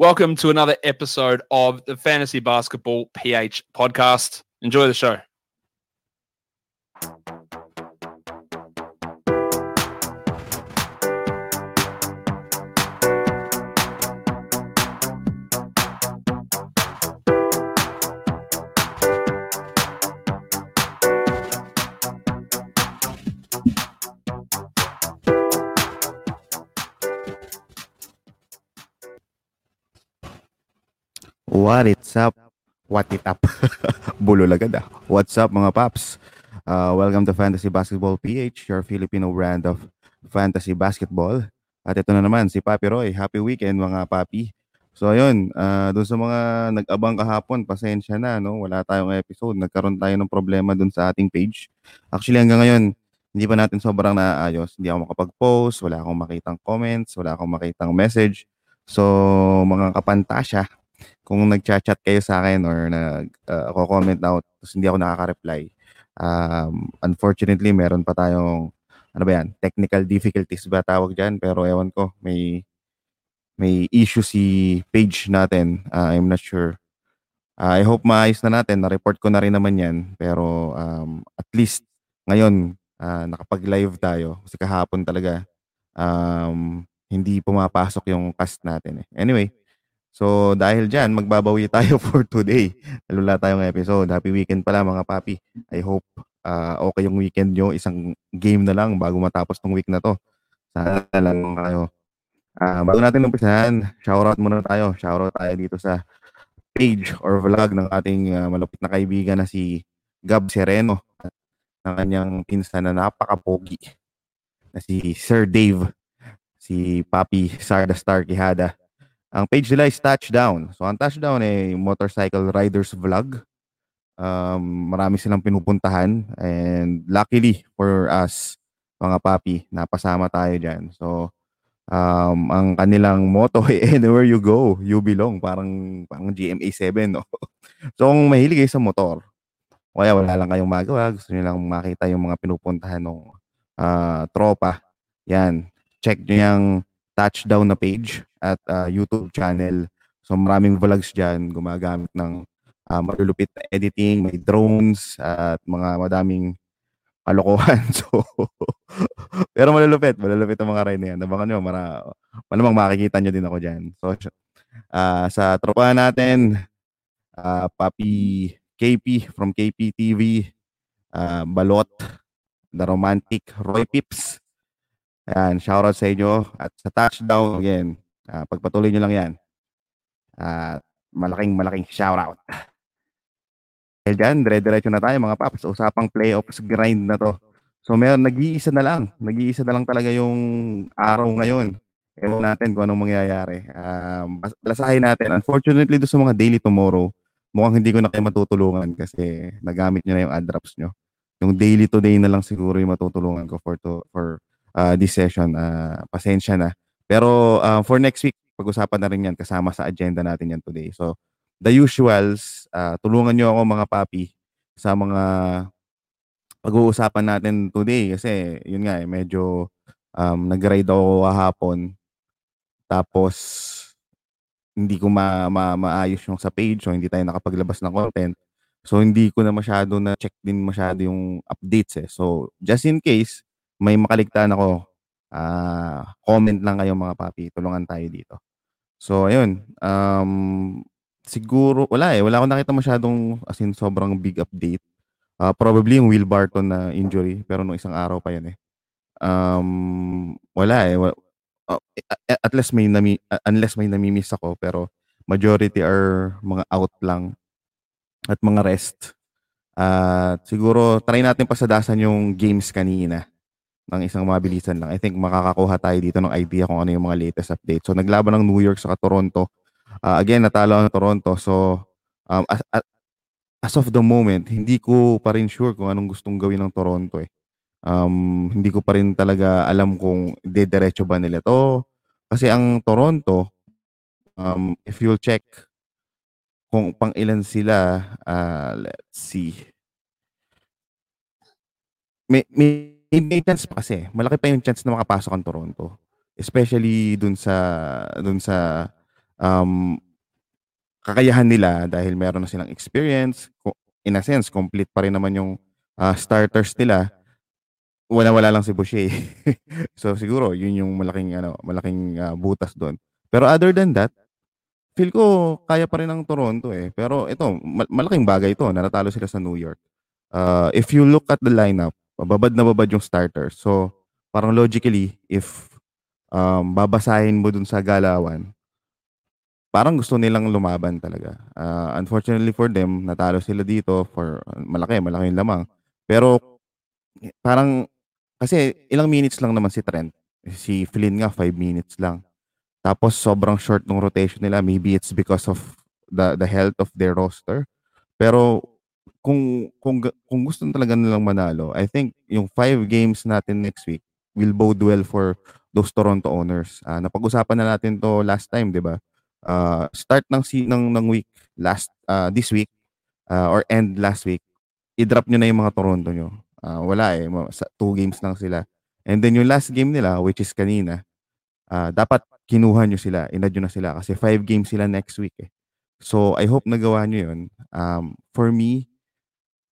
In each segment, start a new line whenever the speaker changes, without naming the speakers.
Welcome to another episode of the Fantasy Basketball PH podcast. Enjoy the show.
What it's up? What it up? Bulol ah. What's up mga paps? Uh, welcome to Fantasy Basketball PH, your Filipino brand of fantasy basketball. At ito na naman si Papi Roy. Happy weekend mga papi. So ayun, uh, doon sa mga nag-abang kahapon, pasensya na, no? Wala tayong episode. Nagkaroon tayo ng problema doon sa ating page. Actually hanggang ngayon, hindi pa natin sobrang naayos. Hindi ako makapag-post, wala akong makitang comments, wala akong makitang message. So, mga kapantasya, kung nagchat-chat kayo sa akin or nag uh, ako comment out tapos hindi ako nakaka-reply. Um, unfortunately, meron pa tayong ano ba yan, technical difficulties ba tawag diyan pero ewan ko, may may issue si page natin. Uh, I'm not sure. Uh, I hope maayos na natin. Na-report ko na rin naman yan. Pero um, at least ngayon, uh, nakapag-live tayo. Kasi kahapon talaga, um, hindi pumapasok yung cast natin. Eh. Anyway, So dahil dyan, magbabawi tayo for today. Lula tayong episode. Happy weekend pala mga papi. I hope uh, okay yung weekend nyo. Isang game na lang bago matapos tong week na to. Sana lang kayo. Uh, bago natin umpisahan, shoutout muna tayo. Shoutout tayo dito sa page or vlog ng ating uh, malupit na kaibigan na si Gab Sereno ng kanyang pinsan na napaka-pogi na si Sir Dave si Papi Sarda Star Quijada ang page nila is Touchdown. So, ang Touchdown ay motorcycle riders vlog. Um, marami silang pinupuntahan and luckily for us, mga papi, napasama tayo dyan. So, um, ang kanilang motto ay anywhere you go, you belong. Parang, parang GMA 7, no? so, kung mahilig kayo sa motor, kaya wala lang kayong magawa, gusto nyo lang makita yung mga pinupuntahan ng uh, tropa, yan, check nyo yung touchdown na page at uh, YouTube channel. So maraming vlogs diyan gumagamit ng uh, malulupit na editing, may drones at mga madaming kalokohan. So pero malulupit, malulupit ang mga ride na yan. Abangan nyo, mara, malamang makikita nyo din ako diyan. So uh, sa tropa natin, uh, Papi KP from KP TV, uh, Balot, The Romantic, Roy Pips, Ayan, shoutout sa inyo. At sa touchdown, again, uh, pagpatuloy nyo lang yan. At uh, malaking, malaking shoutout. Dahil dyan, dire-diretso na tayo mga paps. Usapang playoffs grind na to. So, meron, nag-iisa na lang. Nag-iisa na lang talaga yung araw ngayon. Ewan natin kung anong mangyayari. Um, basahin natin. Unfortunately, do sa mga daily tomorrow, mukhang hindi ko na kayo matutulungan kasi nagamit nyo na yung ad drops nyo. Yung daily today na lang siguro yung matutulungan ko for to, for uh, this session. Uh, pasensya na. Pero uh, for next week, pag-usapan na rin yan kasama sa agenda natin yan today. So, the usuals, uh, tulungan nyo ako mga papi sa mga pag-uusapan natin today kasi yun nga eh, medyo um, nag-ride ako kahapon tapos hindi ko ma, ma maayos yung sa page so hindi tayo nakapaglabas ng content. So hindi ko na masyado na check din masyado yung updates eh. So just in case may makaligtaan ako, uh, comment lang kayo mga papi. Tulungan tayo dito. So, ayun. Um, siguro, wala eh. Wala akong nakita masyadong, as in, sobrang big update. Uh, probably yung Will Barton na injury, pero nung isang araw pa yun eh. Um, wala eh. Wala, uh, at least may nami, uh, unless may nami-miss ako, pero majority are mga out lang at mga rest. At uh, siguro, try natin pasadasan yung games kanina ng isang mabilisan lang. I think makakakuha tayo dito ng idea kung ano yung mga latest update. So naglaban ng New York sa Toronto. Uh, again, natalo ang Toronto. So um, as, as of the moment, hindi ko pa rin sure kung anong gustong gawin ng Toronto eh. Um, hindi ko pa rin talaga alam kung dediretso ba nila to. Kasi ang Toronto, um, if you'll check kung pang ilan sila, uh, let's see. May, may may, may chance pa kasi. Malaki pa yung chance na makapasok ang Toronto. Especially dun sa dun sa um, kakayahan nila dahil meron na silang experience. In a sense, complete pa rin naman yung uh, starters nila. Wala-wala lang si Boucher. so siguro yun yung malaking ano, malaking uh, butas doon. Pero other than that, feel ko kaya pa rin ng Toronto eh. Pero ito, malaking bagay ito na natalo sila sa New York. Uh, if you look at the lineup, babad na babad yung starters. So, parang logically, if um, babasahin mo dun sa galawan, parang gusto nilang lumaban talaga. Uh, unfortunately for them, natalo sila dito for malaki, malaki yung lamang. Pero parang kasi ilang minutes lang naman si Trent. Si Flynn nga 5 minutes lang. Tapos sobrang short ng rotation nila. Maybe it's because of the the health of their roster. Pero kung kung kung gusto talaga nilang manalo, I think yung five games natin next week will bode well for those Toronto owners. Uh, napag-usapan na natin to last time, 'di ba? uh, start ng ng ng week last uh, this week uh, or end last week, i-drop nyo na yung mga Toronto nyo. Uh, wala eh, two games lang sila. And then yung last game nila, which is kanina, uh, dapat kinuha nyo sila, inad nyo na sila kasi five games sila next week eh. So I hope nagawa nyo yun. Um, for me,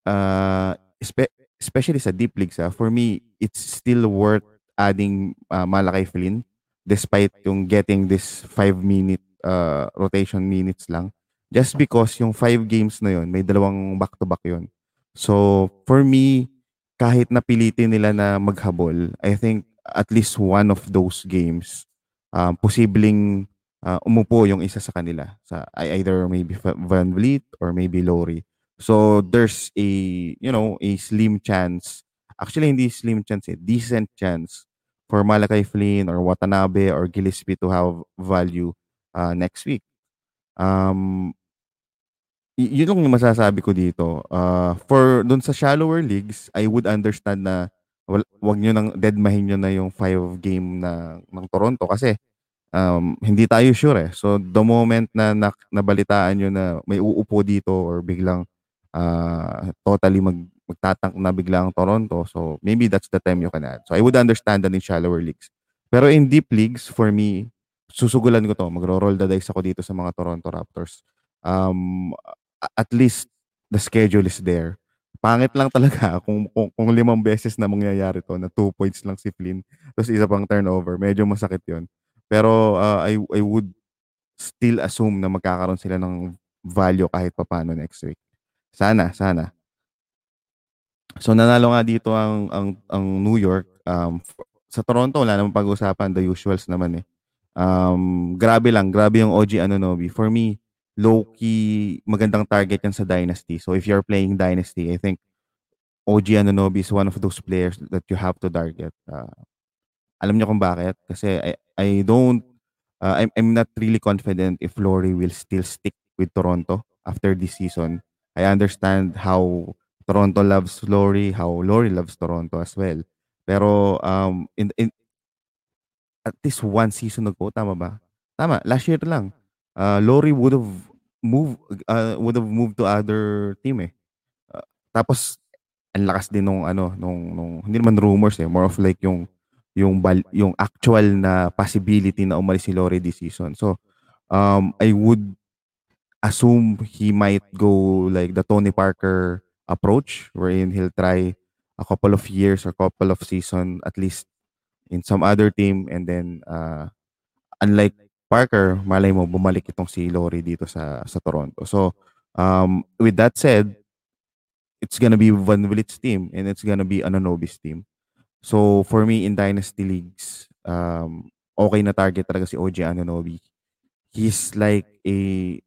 uh, spe- especially sa deep leagues, uh, for me, it's still worth adding uh, Malakay Flynn despite yung getting this five minute uh, rotation minutes lang. Just because yung five games na yon may dalawang back-to-back yon So, for me, kahit napilitin nila na maghabol, I think at least one of those games, uh, posibleng uh, umupo yung isa sa kanila. Sa either maybe Van Vliet or maybe Lowry. So, there's a, you know, a slim chance. Actually, hindi slim chance eh. Decent chance for Malakay Flynn or Watanabe or Gillespie to have value uh, next week. Um, y- yun yung masasabi ko dito. Uh, for dun sa shallower leagues, I would understand na wag nyo nang deadmahin nyo na yung five game na ng Toronto kasi um, hindi tayo sure eh. So the moment na, na nabalitaan nyo na may uupo dito or biglang uh, totally mag magtatank na bigla ang Toronto. So maybe that's the time you can add. So I would understand that in shallower leagues. Pero in deep leagues, for me, susugulan ko to. Magro-roll the dice ako dito sa mga Toronto Raptors. Um, at least the schedule is there. Pangit lang talaga kung, kung, kung limang beses na mangyayari to na two points lang si Flynn tapos isa pang turnover. Medyo masakit yon Pero uh, I, I would still assume na magkakaroon sila ng value kahit papano next week. Sana, sana. So nanalo nga dito ang ang ang New York um, sa Toronto wala namang pag-usapan the usuals naman eh um, grabe lang, grabe yung OG Anunobi. For me, low-key, magandang target yan sa Dynasty. So if you're playing Dynasty, I think OG Anunobi is one of those players that you have to target. Uh, alam niyo kung bakit? Kasi I, I don't, uh, I'm, I'm not really confident if Lori will still stick with Toronto after this season. I understand how Toronto loves Lori, how Lori loves Toronto as well. Pero um, in, in, at least one season ago, tama ba? Tama, last year lang. Uh, Lori would have moved uh, would have moved to other team eh. Uh, tapos ang lakas din nung ano nung nung hindi naman rumors eh, more of like yung yung bal, yung actual na possibility na umalis si Lori this season. So um I would assume he might go like the Tony Parker approach wherein he'll try a couple of years or couple of season at least in some other team and then uh, unlike Parker, malay mo bumalik itong si Lori dito sa sa Toronto. So, um, with that said, it's gonna be Van Vliet's team and it's gonna be Ananobi's team. So, for me in Dynasty Leagues, um, okay na target talaga si OG Ananobi. He's like a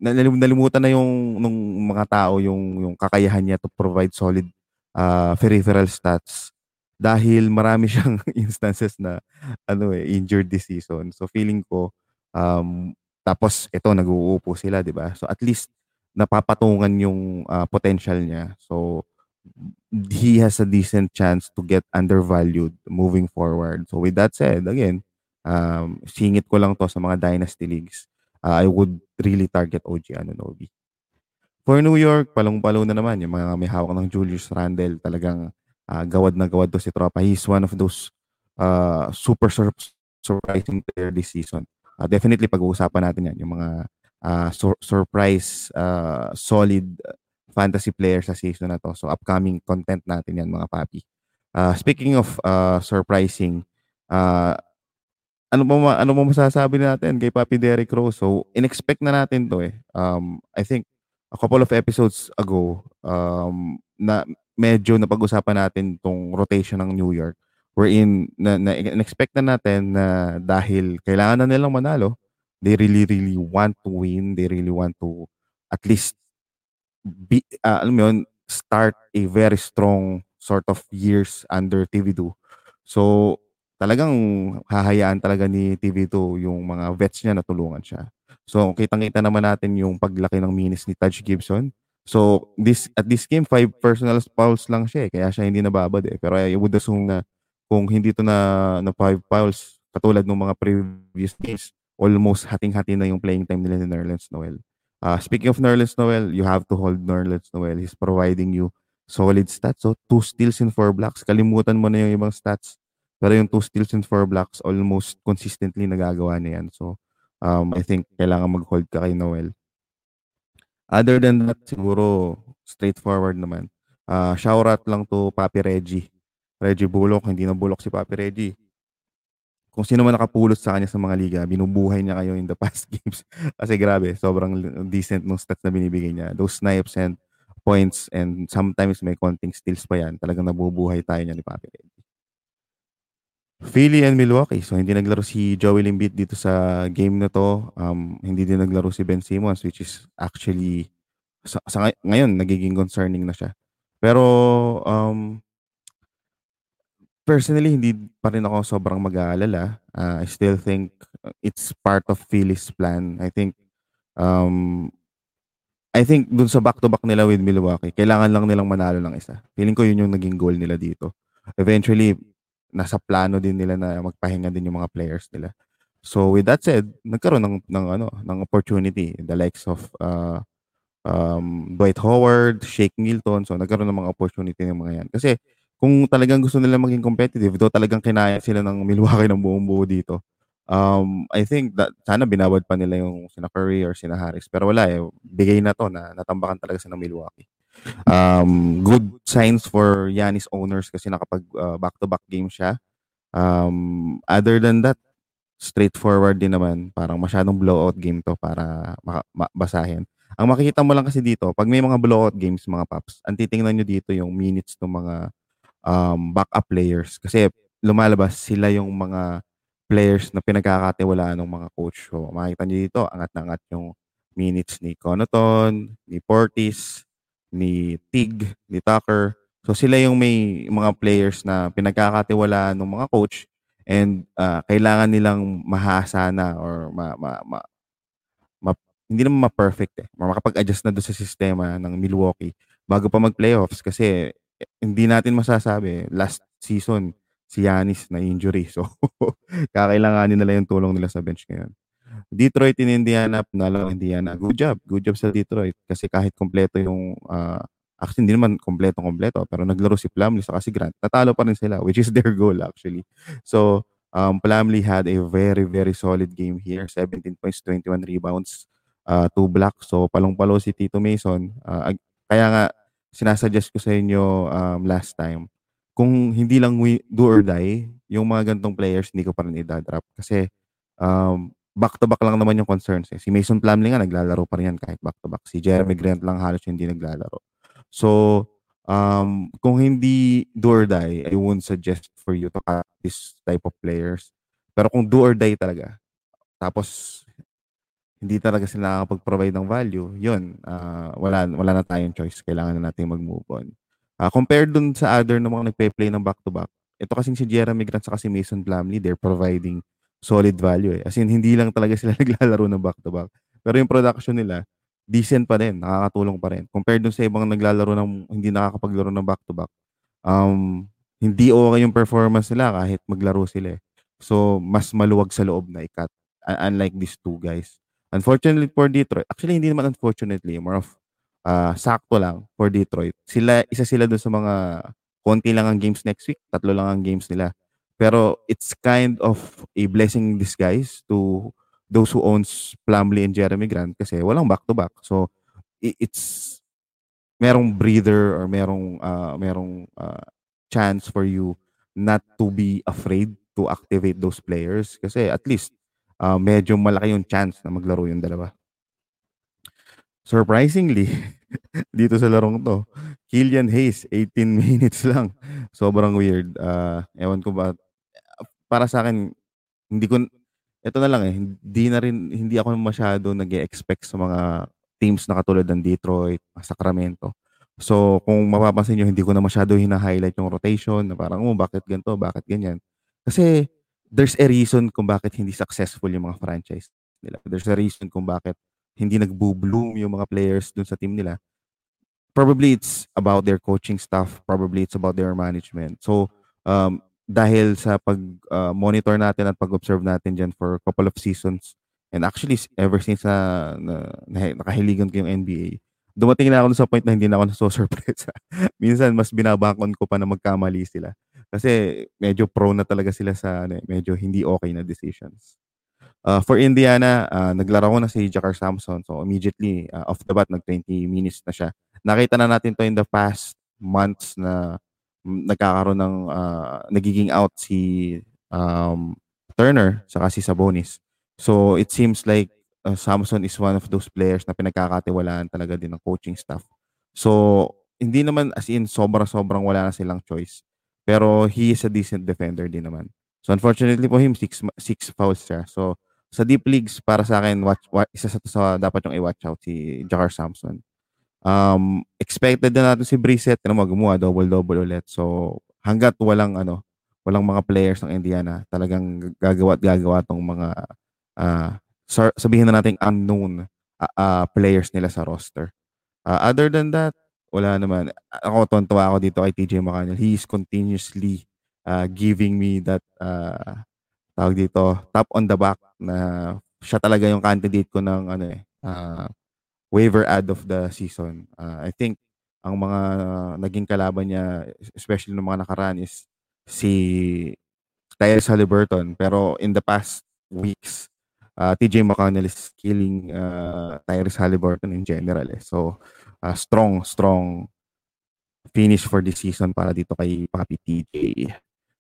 nalimutan na yung nung mga tao yung yung kakayahan niya to provide solid uh, peripheral stats dahil marami siyang instances na ano eh injured this season. So feeling ko um tapos ito nag-uupo sila, 'di ba? So at least napapatungan yung uh, potential niya. So he has a decent chance to get undervalued moving forward. So with that said, again, um, singit ko lang to sa mga dynasty leagues. Uh, I would really target OG Anunobi. For New York, palong-palo na naman yung mga may hawak ng Julius Randle. Talagang uh, gawad na gawad to si Tropa. He's one of those uh, super sur- surprising player this season. Uh, definitely pag-uusapan natin yan, yung mga uh, sur- surprise uh, solid fantasy player sa season na to. So upcoming content natin yan mga papi. Uh, speaking of uh, surprising, uh, ano ba ano mo masasabi natin kay Papi Derrick Rose? So, inexpect na natin 'to eh. Um, I think a couple of episodes ago, um, na medyo napag-usapan natin tong rotation ng New York. Wherein na, na expect na natin na dahil kailangan na nilang manalo, they really really want to win, they really want to at least be, uh, alam mo yun, start a very strong sort of years under TV2. So, talagang hahayaan talaga ni TV2 yung mga vets niya na tulungan siya. So, kitang-kita naman natin yung paglaki ng minutes ni Taj Gibson. So, this at this game, five personal fouls lang siya eh, kaya siya hindi nababad eh. Pero I would assume na kung hindi to na, na five fouls, katulad ng mga previous games, almost hating-hati na yung playing time nila ni Nerlens Noel. Uh, speaking of Nerlens Noel, you have to hold Nerlens Noel. He's providing you solid stats. So, two steals in four blocks. Kalimutan mo na yung ibang stats pero yung two steals and four blocks, almost consistently nagagawa niya yan. So, um, I think kailangan mag-hold ka kay Noel. Other than that, siguro straightforward naman. Uh, shout out lang to Papi Reggie. Reggie Bullock, hindi na Bullock si Papi Reggie. Kung sino man nakapulot sa kanya sa mga liga, binubuhay niya kayo in the past games. Kasi grabe, sobrang decent ng stats na binibigay niya. Those snipes and points and sometimes may konting steals pa yan. Talagang nabubuhay tayo niya ni Papi Reggie. Philly and Milwaukee. So, hindi naglaro si Joel Embiid dito sa game na to. Um, hindi din naglaro si Ben Simmons, which is actually, sa, sa ngayon, nagiging concerning na siya. Pero, um, personally, hindi pa rin ako sobrang mag-aalala. Uh, I still think it's part of Philly's plan. I think, um, I think dun sa back-to-back nila with Milwaukee, kailangan lang nilang manalo ng isa. Feeling ko yun yung naging goal nila dito. Eventually, nasa plano din nila na magpahinga din yung mga players nila. So with that said, nagkaroon ng ng ano, ng opportunity the likes of uh, um, Dwight Howard, Shake Milton. So nagkaroon ng mga opportunity ng mga yan. Kasi kung talagang gusto nila maging competitive, do talagang kinaya sila ng Milwaukee ng buong buo dito. Um, I think that sana binawad pa nila yung sina Curry or sina Harris. Pero wala eh. Bigay na to na natambakan talaga sa Milwaukee. Um, good signs for Yanis owners kasi nakapag uh, back-to-back game siya. Um, other than that, straightforward din naman. Parang masyadong blowout game to para basahin. Ang makikita mo lang kasi dito, pag may mga blowout games, mga paps, ang titingnan nyo dito yung minutes ng mga um, backup players. Kasi lumalabas sila yung mga players na pinagkakatiwalaan ng mga coach. So, makikita nyo dito, angat na angat yung minutes ni Conoton, ni Portis, ni Tig, ni Tucker. So sila yung may mga players na pinagkakatiwalaan ng mga coach and uh, kailangan nilang mahasa na or ma, ma, ma, ma hindi naman ma-perfect eh. Makapag-adjust na doon sa sistema ng Milwaukee bago pa mag-playoffs kasi eh, hindi natin masasabi last season si Yanis na injury. So kakailanganin nila yung tulong nila sa bench ngayon. Detroit in Indiana, panalo Indiana. Good job. Good job sa Detroit. Kasi kahit kompleto yung, uh, actually hindi naman kompleto-kompleto, pero naglaro si Plumlee sa si Grant. Natalo pa rin sila, which is their goal actually. So, um, Plumlee had a very, very solid game here. 17 points, 21 rebounds, uh, 2 blocks. So, palong-palo si Tito Mason. Uh, kaya nga, sinasuggest ko sa inyo um, last time, kung hindi lang we, do or die, yung mga gantong players, hindi ko pa rin idadrop. Kasi um, back-to-back lang naman yung concerns eh. Si Mason Plumlee nga naglalaro pa rin yan kahit back-to-back. Si Jeremy Grant lang halos hindi naglalaro. So, um, kung hindi do or die, I won't suggest for you to cut this type of players. Pero kung do or die talaga, tapos hindi talaga sila nakakapag-provide ng value, yun, uh, wala, wala na tayong choice. Kailangan na natin mag-move on. Uh, compared dun sa other na mga nagpe-play ng back-to-back, ito kasi si Jeremy Grant sa si Mason Plumlee, they're providing solid value eh. As in, hindi lang talaga sila naglalaro ng back-to-back. Pero yung production nila, decent pa rin, nakakatulong pa rin. Compared dun sa ibang naglalaro ng, hindi nakakapaglaro ng back-to-back, um, hindi okay yung performance nila kahit maglaro sila eh. So, mas maluwag sa loob na ikat. Unlike these two guys. Unfortunately for Detroit, actually hindi naman unfortunately, more of uh, sakto lang for Detroit. Sila, isa sila dun sa mga konti lang ang games next week, tatlo lang ang games nila. Pero it's kind of a blessing in disguise to those who owns Plumlee and Jeremy Grant kasi walang back-to-back. So, it's merong breather or merong uh, merong uh, chance for you not to be afraid to activate those players kasi at least uh, medyo malaki yung chance na maglaro yung dalawa. Surprisingly, dito sa larong to, Killian Hayes, 18 minutes lang. Sobrang weird. Uh, ewan ko ba, para sa akin, hindi ko, ito na lang eh, hindi na rin, hindi ako masyado nag expect sa mga teams na katulad ng Detroit, Sacramento. So, kung mapapansin nyo, hindi ko na masyado hina-highlight yung rotation na parang, oh, bakit ganito, bakit ganyan. Kasi, there's a reason kung bakit hindi successful yung mga franchise nila. There's a reason kung bakit hindi nagbo-bloom yung mga players dun sa team nila. Probably it's about their coaching staff, probably it's about their management. So, um, dahil sa pag-monitor uh, natin at pag-observe natin dyan for a couple of seasons, and actually ever since uh, na, na, nakahiligan ko yung NBA, dumating na ako sa point na hindi na ako naso-surprise. Minsan, mas binabakon ko pa na magkamali sila. Kasi medyo prone na talaga sila sa ano, eh, medyo hindi okay na decisions. Uh, for Indiana, uh, naglaro ko na si Jakar Samson. So immediately, uh, off the bat, nag-20 minutes na siya. Nakita na natin to in the past months na nagkakaroon ng uh, nagiging out si um, Turner saka si Sabonis. So it seems like uh, Samson is one of those players na pinagkakatiwalaan talaga din ng coaching staff. So hindi naman as in sobra-sobrang wala na silang choice. Pero he is a decent defender din naman. So unfortunately for him, six, six fouls siya. So sa deep leagues, para sa akin, watch, watch, isa sa, sa dapat yung i-watch out si Jakar Samson. Um, expected na natin si Brissett na gumawa double-double ulit. So, hanggat walang ano, walang mga players ng Indiana, talagang gagawa at gagawa tong mga uh, sabihin na natin unknown uh, uh, players nila sa roster. Uh, other than that, wala naman. Ako, tontuwa ako dito kay TJ McConnell. He is continuously uh, giving me that uh, tawag dito, top on the back na siya talaga yung candidate ko ng ano eh, uh, waiver ad of the season. Uh, I think ang mga naging kalaban niya, especially ng mga nakaraan is si Tyrese Halliburton. Pero in the past weeks, uh, TJ McConnell is killing uh, Tyrese Halliburton in general. Eh. So, uh, strong, strong finish for this season para dito kay Papi TJ.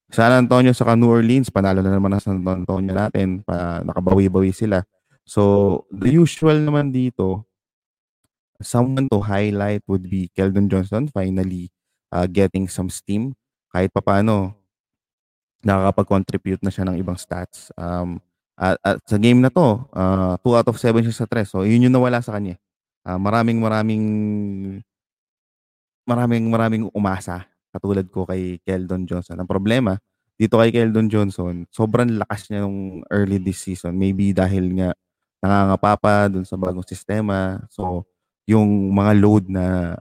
San Antonio sa New Orleans, panalo na naman ang San Antonio natin, pa, nakabawi-bawi sila. So, the usual naman dito, someone to highlight would be Keldon Johnson finally uh, getting some steam. Kahit papano, nakakapag-contribute na siya ng ibang stats. Um, at, at sa game na to, 2 uh, out of 7 siya sa 3. So, yun yung nawala sa kanya. Uh, maraming maraming maraming maraming umasa katulad ko kay Keldon Johnson. Ang problema, dito kay Keldon Johnson, sobrang lakas niya nung early this season. Maybe dahil nga nangangapa pa dun sa bagong sistema. So, yung mga load na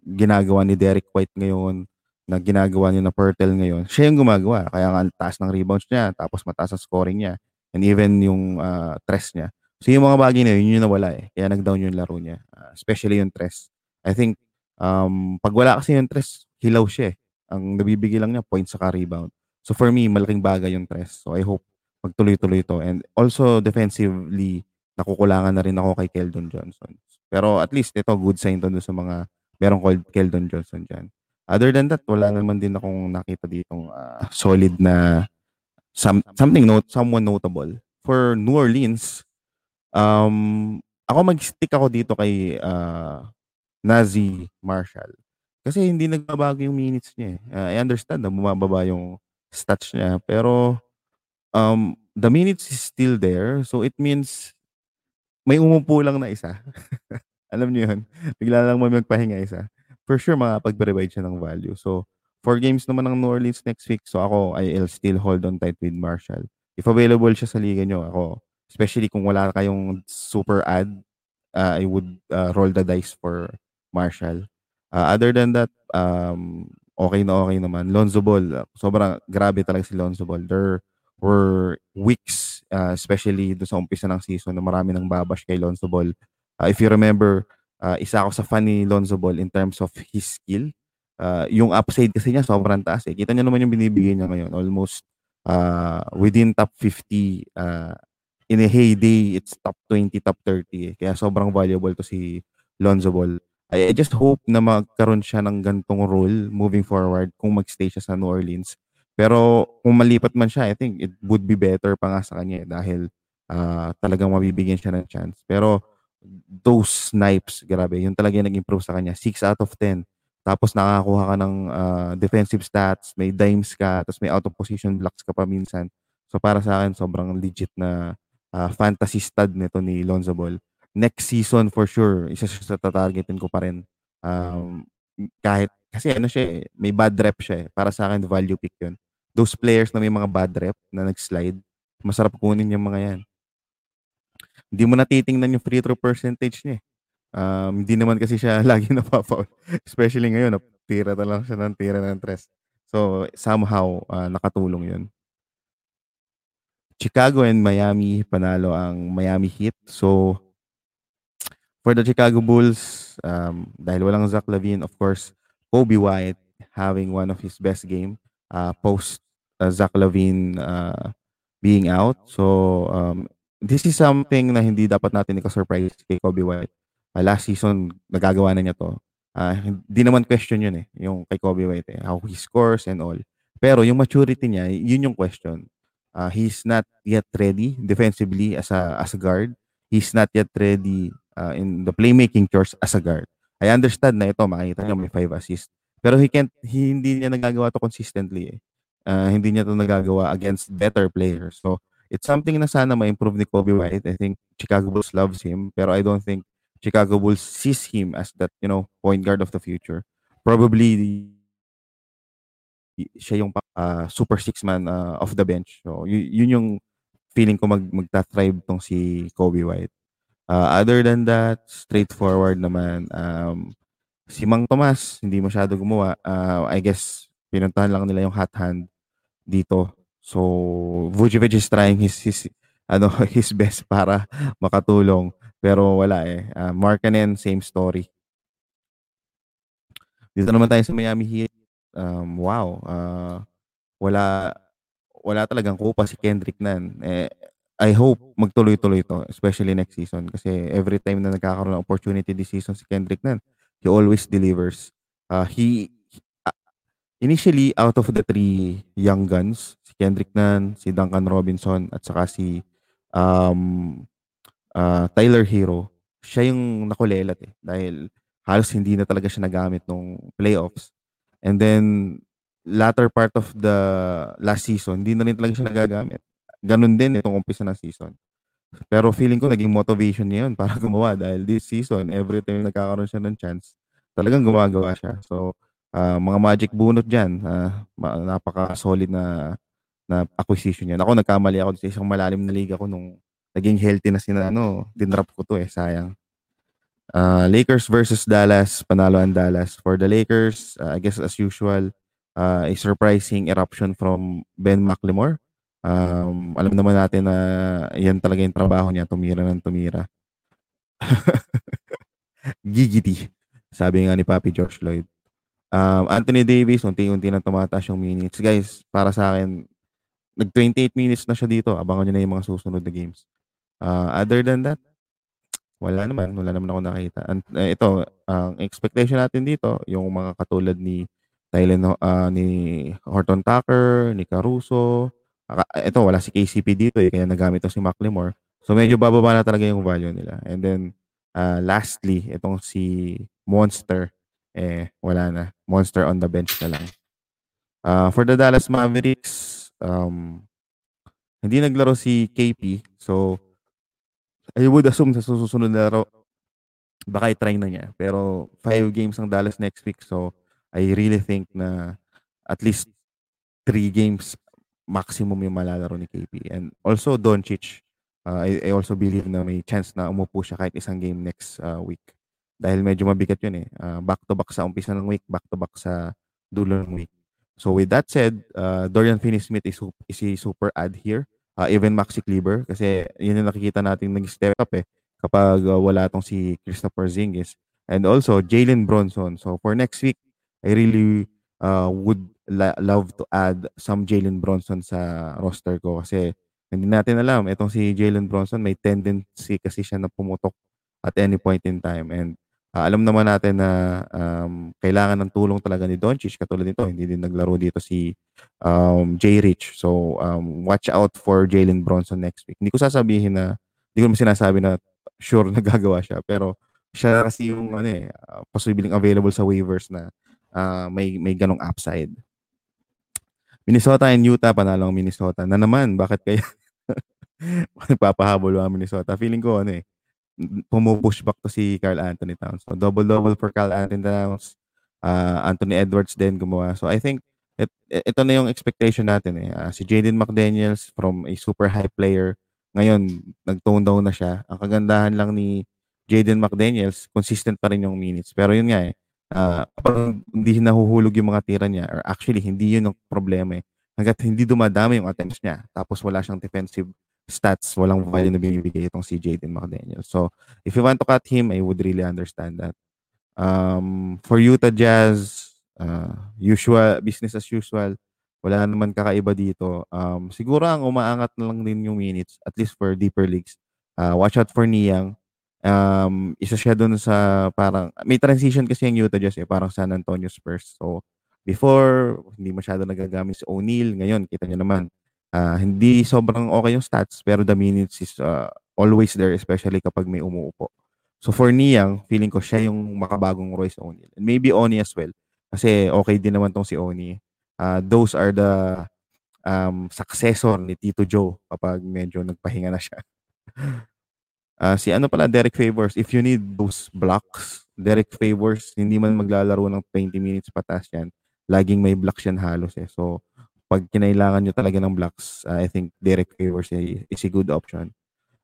ginagawa ni Derek White ngayon, na ginagawa niya na Pertel ngayon, siya yung gumagawa. Kaya nga taas ng rebounds niya, tapos mataas ang scoring niya, and even yung uh, tres niya. So yung mga bagay na yun, yun nawala eh. Kaya nag-down yung laro niya. Uh, especially yung tres. I think, um, pag wala kasi yung tres, hilaw siya eh. Ang nabibigay lang niya, points sa rebound. So for me, malaking bagay yung tres. So I hope magtuloy-tuloy to. And also defensively, nakukulangan na rin ako kay Keldon Johnson. Pero at least ito, good sign to sa mga merong called Keldon Johnson dyan. Other than that, wala naman din akong nakita ditong uh, solid na some, something note, someone notable. For New Orleans, um, ako mag-stick ako dito kay uh, Nazi Marshall. Kasi hindi nagbabago yung minutes niya. Uh, I understand na bumababa yung stats niya, pero, um, the minutes is still there. So, it means may umupo lang na isa. Alam niyo yun? Bigla lang may magpahinga isa. For sure, makakapag-provide siya ng value. So, four games naman ng New Orleans next week. So, ako, I'll still hold on tight with Marshall. If available siya sa liga nyo, ako, especially kung wala kayong super ad, uh, I would uh, roll the dice for Marshall. Uh, other than that, um, okay na okay naman. Lonzo Ball, sobrang grabe talaga si Lonzo Ball. There were weeks, uh, especially do sa umpisa ng season, na marami nang babash kay Lonzo Ball. Uh, if you remember, uh, isa ako sa fan ni Lonzo Ball in terms of his skill. Uh, yung upside kasi niya sobrang taas eh. Kita niyo naman yung binibigay niya ngayon. Almost uh, within top 50 uh, in a heyday, it's top 20, top 30. Eh. Kaya sobrang valuable to si Lonzo Ball. I just hope na magkaroon siya ng gantong role moving forward kung magstay siya sa New Orleans. Pero kung malipat man siya, I think it would be better pa nga sa kanya eh, dahil uh, talagang mabibigyan siya ng chance. Pero those snipes, grabe, yun talaga yung nag-improve sa kanya. 6 out of 10. Tapos nakakakuha ka ng uh, defensive stats, may dimes ka, tapos may out of position blocks ka pa minsan. So para sa akin, sobrang legit na uh, fantasy stud nito ni Lonzo Ball next season for sure, isa siya sa tatargetin ko pa rin. Um, kahit, kasi ano siya eh, may bad rep siya eh. Para sa akin, value pick yun. Those players na may mga bad rep na nag-slide, masarap kunin yung mga yan. Hindi mo natitingnan yung free throw percentage niya eh. Um, hindi naman kasi siya lagi napapaul. Especially ngayon, tira na lang siya ng tira ng tres. So, somehow, uh, nakatulong yun. Chicago and Miami, panalo ang Miami Heat. So, for the Chicago Bulls, um, dahil walang Zach Lavine, of course, Kobe White having one of his best game uh, post uh, Zach Lavine uh, being out. So, um, this is something na hindi dapat natin ika-surprise kay Kobe White. Uh, last season, nagagawa na niya to. Uh, hindi naman question yun eh, yung kay Kobe White eh, how he scores and all. Pero yung maturity niya, yun yung question. Uh, he's not yet ready defensively as a as a guard. He's not yet ready uh, in the playmaking chores as a guard. I understand na ito, makita niyo may 5 assists. Pero he can't, he, hindi niya nagagawa to consistently eh. Uh, hindi niya to nagagawa against better players. So, it's something na sana ma-improve ni Kobe White. I think Chicago Bulls loves him, pero I don't think Chicago Bulls sees him as that, you know, point guard of the future. Probably siya yung uh, super six man uh, off the bench. So, y- yun yung feeling ko mag magta-thrive tong si Kobe White. Uh, other than that, straightforward naman. Um, si Mang Tomas, hindi masyado gumawa. Uh, I guess, pinuntahan lang nila yung hot hand dito. So, Vucevic is trying his, his, ano, his best para makatulong. Pero wala eh. Uh, Markkanen, same story. Dito naman tayo sa Miami Heat. Um, wow. Uh, wala wala talagang kupa si Kendrick Nunn. Eh, I hope magtuloy-tuloy to, especially next season. Kasi every time na nagkakaroon ng opportunity this season si Kendrick Nunn, he always delivers. Uh, he, uh, initially, out of the three young guns, si Kendrick Nunn, si Duncan Robinson, at saka si um, uh, Tyler Hero, siya yung nakulelat eh. Dahil halos hindi na talaga siya nagamit nung playoffs. And then, latter part of the last season, hindi na rin talaga siya nagagamit ganun din itong umpisa ng season. Pero feeling ko naging motivation niya yun para gumawa dahil this season, every time nagkakaroon siya ng chance, talagang gumagawa siya. So, uh, mga magic bunot dyan, uh, napaka-solid na na acquisition niya. Ako, nagkamali ako sa isang malalim na liga ko nung naging healthy na sina, ano, dinrap ko to eh, sayang. Uh, Lakers versus Dallas, panalo ang Dallas. For the Lakers, uh, I guess as usual, uh, a surprising eruption from Ben McLemore. Um, alam naman natin na yan talaga yung trabaho niya, tumira ng tumira. Gigiti, sabi nga ni Papi George Lloyd. Um, Anthony Davis, unti-unti na tumataas yung minutes. Guys, para sa akin, nag-28 minutes na siya dito. Abangan nyo na yung mga susunod na games. Uh, other than that, wala naman. Wala naman ako nakita. And, uh, ito, ang uh, expectation natin dito, yung mga katulad ni Tylen, uh, ni Horton Tucker, ni Caruso, ito wala si KCP dito eh, kaya nagamit to si McLemore. So medyo bababa na talaga yung value nila. And then uh, lastly, itong si Monster eh wala na. Monster on the bench na lang. Uh, for the Dallas Mavericks, um, hindi naglaro si KP. So I would assume sa susunod na laro baka i-try na niya. Pero five games ng Dallas next week. So I really think na at least three games maximum yung malalaro ni KP. And also Doncic, uh, I, I also believe na may chance na umupo siya kahit isang game next uh, week. Dahil medyo mabigat yun eh. Uh, back to back sa umpisa ng week, back to back sa dulo ng week. So with that said, uh, Dorian Finney-Smith is, is a super add here. Uh, even Maxi Kleber kasi yun yung nakikita natin nag-step up eh kapag uh, wala tong si Christopher Zingis. And also Jalen Bronson. So for next week, I really uh, would la- love to add some Jalen Bronson sa roster ko kasi Hindi natin alam. Itong si Jalen Bronson, may tendency kasi siya na pumutok at any point in time. And uh, alam naman natin na um, kailangan ng tulong talaga ni Doncic. Katulad nito, hindi din naglaro dito si um, Jay Rich. So, um, watch out for Jalen Bronson next week. Hindi ko sasabihin na, hindi ko naman sinasabi na sure na gagawa siya. Pero siya kasi yung ano eh, uh, posibleng available sa waivers na uh, may may ganong upside. Minnesota and Utah, panalo ang Minnesota. Na naman, bakit kaya nagpapahabol ang Minnesota? Feeling ko, ano eh, pumupush back to si Carl Anthony Towns. So, double-double for Carl Anthony Towns. Uh, Anthony Edwards din gumawa. So, I think it, ito na yung expectation natin eh. Uh, si Jaden McDaniels from a super high player. Ngayon, nag-tone down na siya. Ang kagandahan lang ni Jaden McDaniels, consistent pa rin yung minutes. Pero yun nga eh, uh, kapag hindi nahuhulog yung mga tira niya, or actually, hindi yun ang problema eh. Hanggat hindi dumadami yung attempts niya, tapos wala siyang defensive stats, walang value na binibigay itong si Jaden McDaniel. So, if you want to cut him, I would really understand that. Um, for Utah Jazz, uh, usual, business as usual, wala naman kakaiba dito. Um, siguro ang umaangat na lang din yung minutes, at least for deeper leagues. Uh, watch out for Niang um, isa siya doon sa parang, may transition kasi yung Utah Jazz eh, parang San Antonio Spurs. So, before, hindi masyado nagagamit si O'Neal. Ngayon, kita niyo naman, uh, hindi sobrang okay yung stats, pero the minutes is uh, always there, especially kapag may umuupo. So, for Niang, feeling ko siya yung makabagong Royce O'Neal. And maybe Oni as well. Kasi okay din naman tong si Oni. Uh, those are the um, successor ni Tito Joe kapag medyo nagpahinga na siya. Uh, si ano pala, Derek Favors, if you need those blocks, Derek Favors, hindi man maglalaro ng 20 minutes patas yan. Laging may blocks yan halos eh. So, pag kinailangan nyo talaga ng blocks, uh, I think Derek Favors is a good option.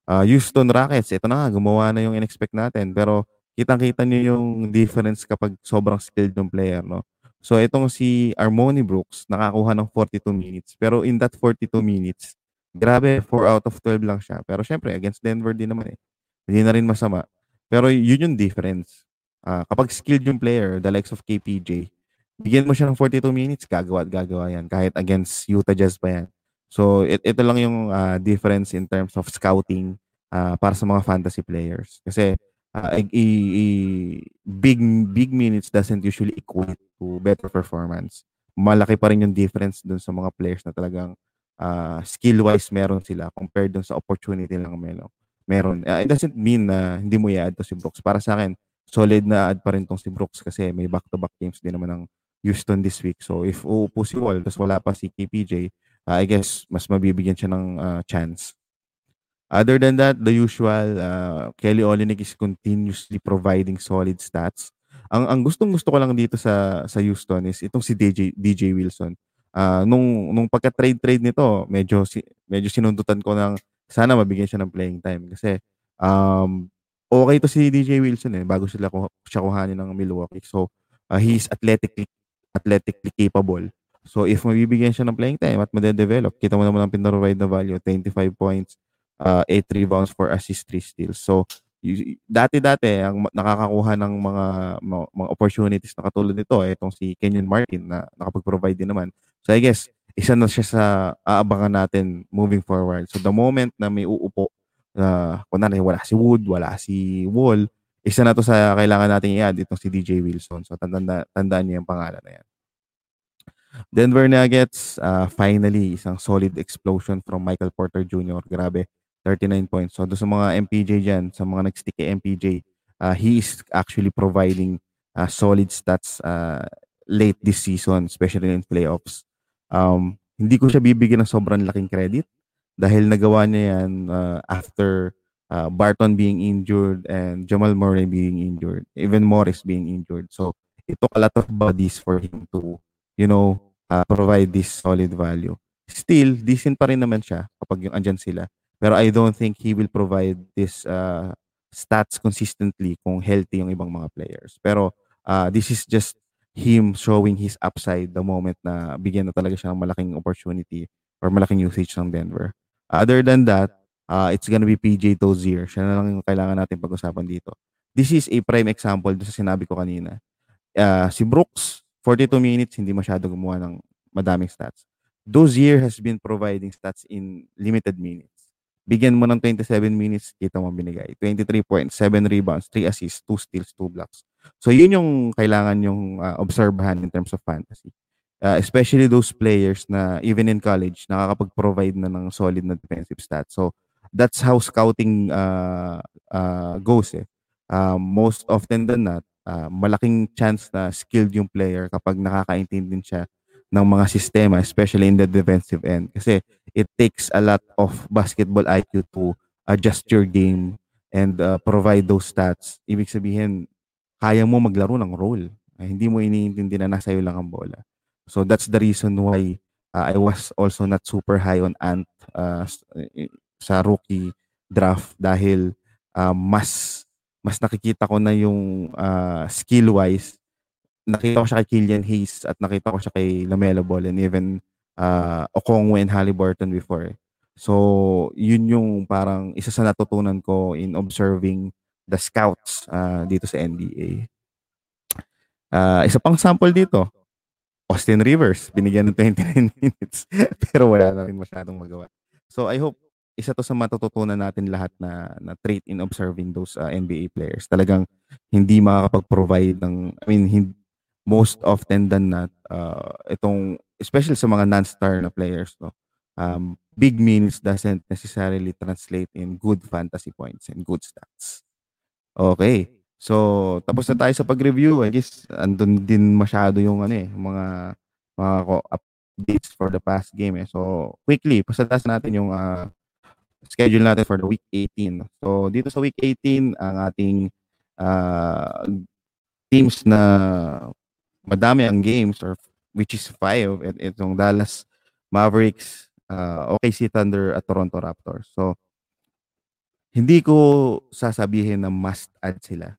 Uh, Houston Rockets, ito na nga, gumawa na yung in-expect natin. Pero kitang-kita nyo yung difference kapag sobrang skilled yung player, no? So, itong si Armoni Brooks, nakakuha ng 42 minutes. Pero in that 42 minutes, Grabe, 4 out of 12 lang siya. Pero syempre, against Denver din naman eh. Hindi na rin masama. Pero yun yung difference. Uh, kapag skilled yung player, the likes of KPJ, bigyan mo siya ng 42 minutes, gagawa at gagawa yan. Kahit against Utah Jazz pa yan. So, it, ito lang yung uh, difference in terms of scouting uh, para sa mga fantasy players. Kasi uh, i, i, big big minutes doesn't usually equate to better performance. Malaki pa rin yung difference dun sa mga players na talagang uh, skill-wise meron sila compared dun sa opportunity lang meron. meron. Uh, it doesn't mean na hindi mo i-add to si Brooks. Para sa akin, solid na add pa rin tong si Brooks kasi may back-to-back games din naman ng Houston this week. So if uupo si Wall, tapos wala pa si KPJ, uh, ah, I guess mas mabibigyan siya ng uh, chance. Other than that, the usual, uh, Kelly Olynyk is continuously providing solid stats. Ang ang gustong-gusto ko lang dito sa sa Houston is itong si DJ DJ Wilson uh, nung nung pagka-trade-trade nito, medyo si, medyo sinundutan ko ng sana mabigyan siya ng playing time kasi um okay to si DJ Wilson eh bago sila ko siya kuhanin ng Milwaukee. So uh, he's athletically athletically capable. So if mabibigyan siya ng playing time at made-develop, kita mo naman ang pinrovide na value, 25 points, uh, 8 rebounds, 4 assists, 3 steals. So dati-dati ang nakakakuha ng mga, mga mga opportunities na katulad nito eh itong si Kenyon Martin na nakapag-provide din naman. So I guess isa na siya sa aabangan natin moving forward. So the moment na may uupo uh, kunwari wala si Wood, wala si Wall, isa na to sa kailangan nating i-add itong si DJ Wilson. So tandaan, tandaan niyo yung pangalan na yan. Denver Nuggets, uh, finally, isang solid explosion from Michael Porter Jr. Grabe, 39 points. So doon sa mga MPJ dyan, sa mga nag-stick kay MPJ, uh, he is actually providing uh, solid stats uh, late this season, especially in playoffs. Um, hindi ko siya bibigyan ng sobrang laking credit dahil nagawa niya yan uh, after uh, Barton being injured and Jamal Murray being injured, even Morris being injured. So, it took a lot of bodies for him to, you know, uh, provide this solid value. Still, decent pa rin naman siya kapag yung andyan sila. Pero I don't think he will provide this uh, stats consistently kung healthy yung ibang mga players. Pero uh, this is just him showing his upside the moment na bigyan na talaga siya ng malaking opportunity or malaking usage ng Denver. Other than that, uh, it's gonna be PJ Dozier. Siya na lang yung kailangan natin pag-usapan dito. This is a prime example doon sa sinabi ko kanina. Uh, si Brooks, 42 minutes, hindi masyado gumawa ng madaming stats. year has been providing stats in limited minutes. Bigyan mo ng 27 minutes, kita mo binigay. 23 points, 7 rebounds, 3 assists, 2 steals, 2 blocks. So yun yung kailangan yung uh, obserbahan in terms of fantasy. Uh, especially those players na even in college, nakakapag-provide na ng solid na defensive stats. So that's how scouting uh, uh, goes eh. Uh, most often than not, uh, malaking chance na skilled yung player kapag nakakaintindi siya ng mga sistema, especially in the defensive end. Kasi it takes a lot of basketball IQ to adjust your game and uh, provide those stats. Ibig sabihin, kaya mo maglaro ng role. Ay, hindi mo iniintindi na nasa iyo lang ang bola. So that's the reason why uh, I was also not super high on Ant uh, sa rookie draft dahil uh, mas mas nakikita ko na yung uh, skill wise nakita ko siya kay Killian Hayes at nakita ko siya kay Lamelo Ball and even uh, Okongwe and Halliburton before. So, yun yung parang isa sa natutunan ko in observing the scouts uh, dito sa NBA. Uh, isa pang sample dito, Austin Rivers, binigyan ng 29 minutes pero wala na rin masyadong magawa. So, I hope isa to sa matututunan natin lahat na, na trait in observing those uh, NBA players. Talagang hindi makakapag-provide ng, I mean, hindi, most often than not, uh, itong, especially sa mga non-star na players, no, um, big means doesn't necessarily translate in good fantasy points and good stats. Okay. So, tapos na tayo sa pag-review. I guess, andun din masyado yung ano eh, mga, mga updates for the past game eh. So, quickly, pasadas natin yung uh, schedule natin for the week 18. So, dito sa week 18, ang ating uh, teams na madami ang games or which is five at itong Dallas Mavericks, uh, OKC Thunder at Toronto Raptors. So hindi ko sasabihin na must add sila.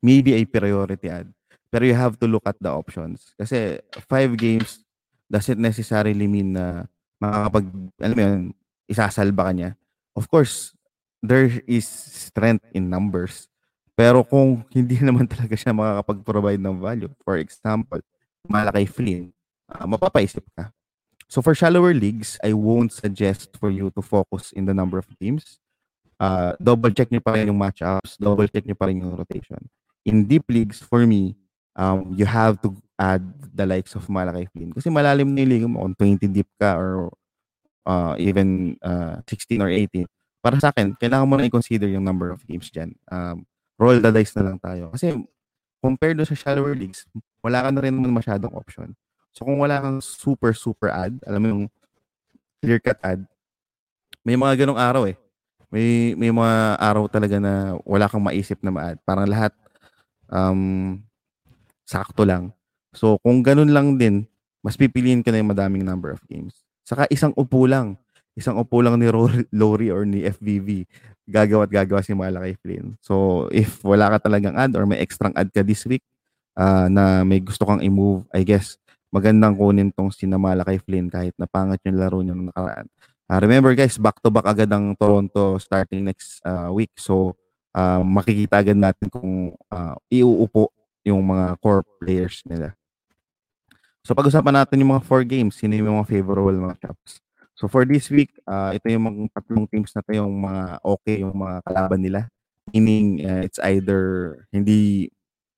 Maybe a priority add. Pero you have to look at the options. Kasi five games doesn't necessarily mean na makakapag, alam mo yun, isasalba ka niya. Of course, there is strength in numbers. Pero kung hindi naman talaga siya makakapag-provide ng value, for example, malaki Flynn, uh, mapapaisip ka. So for shallower leagues, I won't suggest for you to focus in the number of teams. Uh, double check niyo pa rin yung matchups, double check niyo pa rin yung rotation. In deep leagues, for me, um, you have to add the likes of Malaki Flynn. Kasi malalim na yung league mo, kung 20 deep ka or uh, even uh, 16 or 18. Para sa akin, kailangan mo na i-consider yung number of games dyan. Um, roll the dice na lang tayo. Kasi compared sa shallower leagues, wala ka na rin naman masyadong option. So kung wala kang super super ad, alam mo yung clear cut ad, may mga ganong araw eh. May may mga araw talaga na wala kang maisip na ma-add. Parang lahat um sakto lang. So kung ganun lang din, mas pipiliin ka na yung madaming number of games. Saka isang upo lang isang upo lang ni Lori or ni FVV, gagawa at gagawa si Malaki Flynn. So, if wala ka talagang ad or may extra ad ka this week uh, na may gusto kang i-move, I guess, magandang kunin tong si Malaki Flynn kahit napangat yung laro niya nung nakaraan. Uh, remember guys, back-to-back agad ang Toronto starting next uh, week. So, uh, makikita agad natin kung uh, iuupo yung mga core players nila. So, pag-usapan natin yung mga four games, sino yung mga favorable mga chops. So for this week, uh, ito yung mga tatlong teams na to yung mga okay yung mga kalaban nila. Meaning, uh, it's either hindi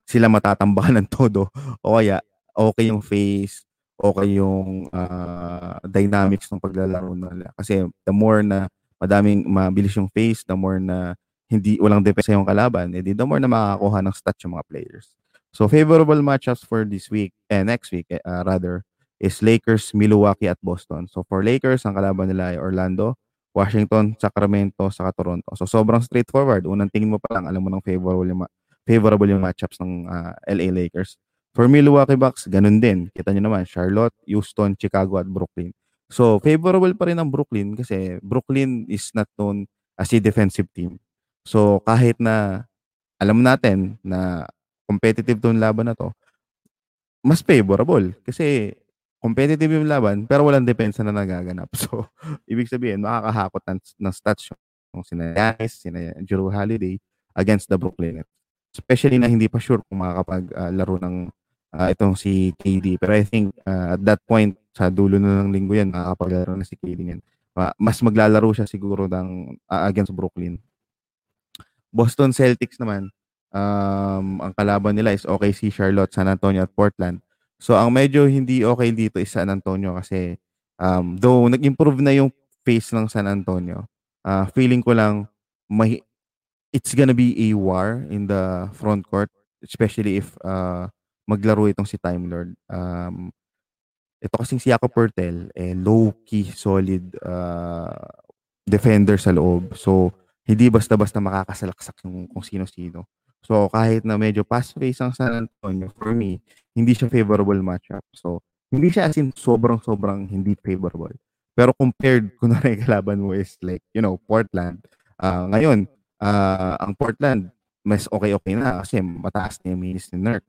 sila matatambakan ng todo o kaya okay yung face, okay yung uh, dynamics ng paglalaro nila. Kasi the more na madaming mabilis yung face, the more na hindi walang depensa yung kalaban, edi the more na makakakuha ng stats yung mga players. So favorable matchups for this week, eh, next week uh, rather, is Lakers, Milwaukee at Boston. So for Lakers, ang kalaban nila ay Orlando, Washington, Sacramento, saka Toronto. So sobrang straightforward. Unang tingin mo pa lang, alam mo ng favorable yung, favorable yung matchups ng uh, ah, LA Lakers. For Milwaukee Bucks, ganun din. Kita nyo naman, Charlotte, Houston, Chicago at Brooklyn. So favorable pa rin ang Brooklyn kasi Brooklyn is not known as a defensive team. So kahit na alam natin na competitive tong laban na to, mas favorable kasi competitive yung laban, pero walang depensa na nagaganap. So, ibig sabihin, makakahakot ng, ng stats yung sina Giannis, sina Drew Holiday against the Brooklyn Nets. Especially na hindi pa sure kung makakapag-laro uh, ng uh, itong si KD. Pero I think uh, at that point, sa dulo na ng linggo yan, makakapaglaro na si KD yan. Uh, mas maglalaro siya siguro ng uh, against Brooklyn. Boston Celtics naman, um, ang kalaban nila is OKC, Charlotte, San Antonio at Portland. So ang medyo hindi okay dito is San Antonio kasi um, though nag-improve na yung face ng San Antonio, uh, feeling ko lang may it's gonna be a war in the front court especially if uh, maglaro itong si Time Lord. Um, ito kasing si Jakob Pertel, eh, low-key, solid uh, defender sa loob. So, hindi basta-basta makakasalaksak yung kung sino-sino. So, kahit na medyo fast-paced ang San Antonio, for me, hindi siya favorable matchup. So, hindi siya as in sobrang-sobrang hindi favorable. Pero compared, kung na kalaban mo is like, you know, Portland. Uh, ngayon, uh, ang Portland, mas okay-okay na kasi mataas na yung minis ni Nurk.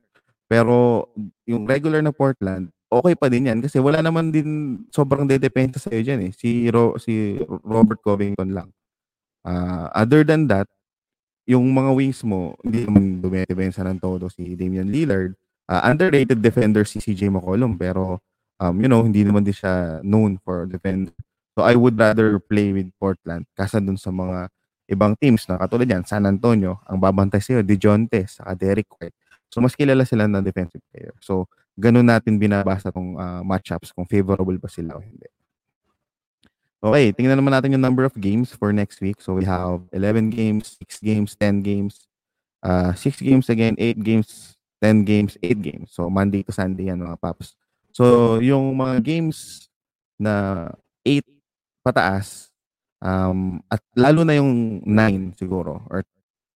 Pero yung regular na Portland, okay pa din yan kasi wala naman din sobrang dedepensa sa'yo dyan eh. Si, Ro, si Robert Covington lang. Uh, other than that, yung mga wings mo, hindi naman dumedepensa ng todo si Damian Lillard. Uh, underrated defender si CJ McCollum pero um, you know, hindi naman din siya known for defend. So I would rather play with Portland kasa dun sa mga ibang teams na katulad yan, San Antonio, ang babantay sa'yo, DeJounte, saka Derek White. So mas kilala sila ng defensive player. So ganun natin binabasa tong uh, matchups kung favorable ba sila o hindi. Okay, tingnan naman natin yung number of games for next week. So we have 11 games, 6 games, 10 games, uh, 6 games again, 8 games, 10 games, 8 games. So Monday to Sunday yan mga paps. So, yung mga games na 8 pataas, um, at lalo na yung 9 siguro, or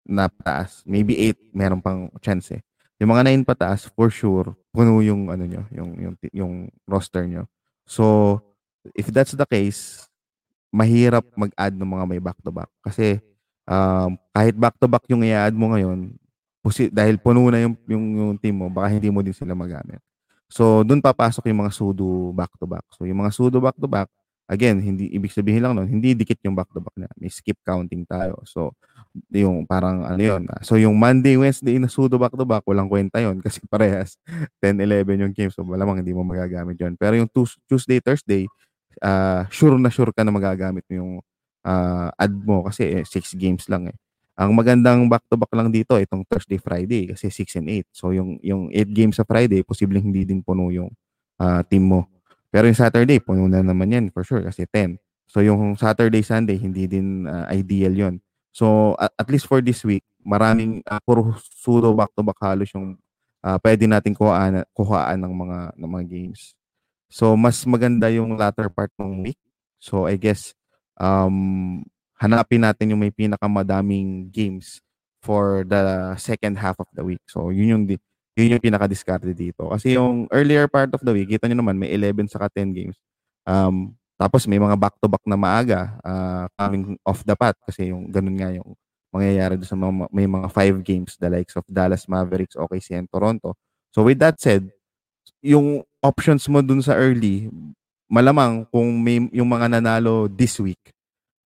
na pataas, maybe 8, meron pang chance eh. Yung mga 9 pataas, for sure, puno yung, ano nyo, yung, yung, yung roster nyo. So, if that's the case, mahirap mag-add ng mga may back-to-back. Kasi, um, kahit back-to-back yung i-add mo ngayon, dahil puno na yung, yung, yung team mo, baka hindi mo din sila magamit. So, doon papasok yung mga sudo back-to-back. So, yung mga sudo back-to-back, again, hindi ibig sabihin lang nun, hindi dikit yung back-to-back na. May skip counting tayo. So, yung parang ano yun. Ah, so, yung Monday, Wednesday na sudo back-to-back, walang kwenta yon kasi parehas 10-11 yung game. So, malamang hindi mo magagamit yon Pero yung Tuesday, Thursday, uh, sure na sure ka na magagamit mo yung uh, ad mo kasi eh, six games lang eh. Ang magandang back-to-back lang dito itong Thursday, Friday kasi 6 and 8. So yung yung 8 games sa Friday, posibleng hindi din puno yung uh, team mo. Pero yung Saturday, puno na naman yan for sure kasi 10. So yung Saturday, Sunday, hindi din uh, ideal yon. So at, at least for this week, maraming uh, puro pseudo back-to-back halos yung uh, pwede nating kuhaan, kuhaan ng mga ng mga games. So mas maganda yung latter part ng week. So I guess um hanapin natin yung may pinakamadaming games for the second half of the week. So, yun yung yun yung pinaka-discarded dito. Kasi yung earlier part of the week, kita nyo naman, may 11 saka 10 games. Um, tapos may mga back-to-back na maaga uh, coming off the path kasi yung ganun nga yung mangyayari doon sa mga, may mga 5 games the likes of Dallas Mavericks, OKC, and Toronto. So with that said, yung options mo dun sa early, malamang kung may yung mga nanalo this week,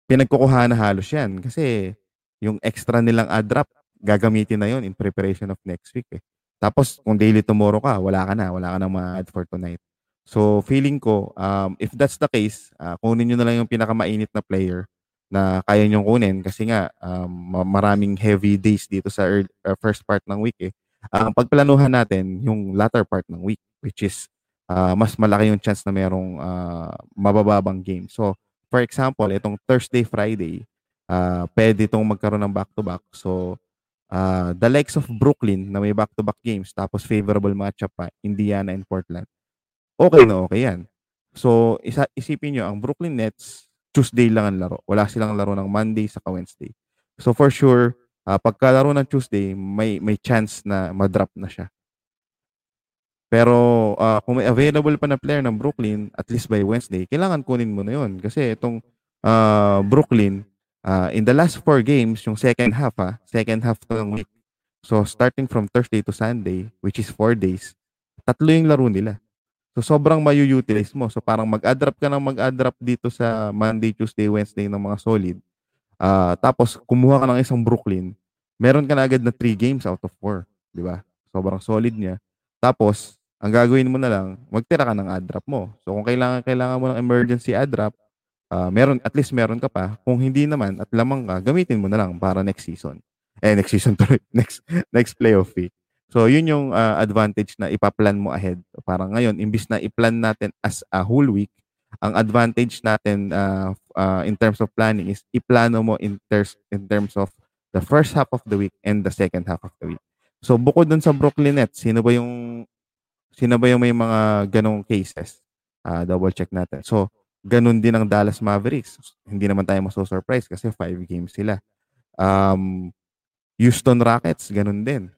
pinagkukuha na halos yan. Kasi yung extra nilang ad drop, gagamitin na yon in preparation of next week eh. Tapos kung daily tomorrow ka, wala ka na, wala ka na ma-add for tonight. So feeling ko, um, if that's the case, uh, kunin nyo na lang yung pinakamainit na player na kaya nyo kunin kasi nga um, maraming heavy days dito sa early, uh, first part ng week eh. Ang uh, pagplanuhan natin yung latter part ng week which is uh, mas malaki yung chance na merong uh, mabababang game. So for example, itong Thursday, Friday, uh, pwede itong magkaroon ng back-to-back. So, uh, the likes of Brooklyn na may back-to-back games tapos favorable matchup pa, Indiana and Portland, okay na okay yan. So, isa, isipin nyo, ang Brooklyn Nets, Tuesday lang ang laro. Wala silang laro ng Monday sa Wednesday. So, for sure, uh, pagkalaro ng Tuesday, may, may chance na madrop na siya. Pero uh, kung may available pa na player ng Brooklyn, at least by Wednesday, kailangan kunin mo na yun. Kasi itong uh, Brooklyn, uh, in the last four games, yung second half, ha, second half ng week. So starting from Thursday to Sunday, which is four days, tatlo yung laro nila. So sobrang mayu-utilize mo. So parang mag-add-drop ka ng mag-add-drop dito sa Monday, Tuesday, Wednesday ng mga solid. Uh, tapos kumuha ka ng isang Brooklyn, meron ka na agad na 3 games out of 4, di ba? Sobrang solid niya. Tapos ang gagawin mo na lang, magtira ka ng ad drop mo. So kung kailangan kailangan mo ng emergency ad drop, uh, meron at least meron ka pa. Kung hindi naman at lamang ka, gamitin mo na lang para next season. Eh next season to next next playoff week. So yun yung uh, advantage na ipaplan mo ahead. Parang ngayon, imbis na i-plan natin as a whole week, ang advantage natin uh, uh, in terms of planning is iplano mo in, ter- in terms of the first half of the week and the second half of the week. So bukod dun sa Brooklyn Nets, sino ba yung Sino ba yung may mga ganong cases? Uh, double check natin. So, ganun din ang Dallas Mavericks. Hindi naman tayo maso-surprise kasi five games sila. Um, Houston Rockets, ganun din.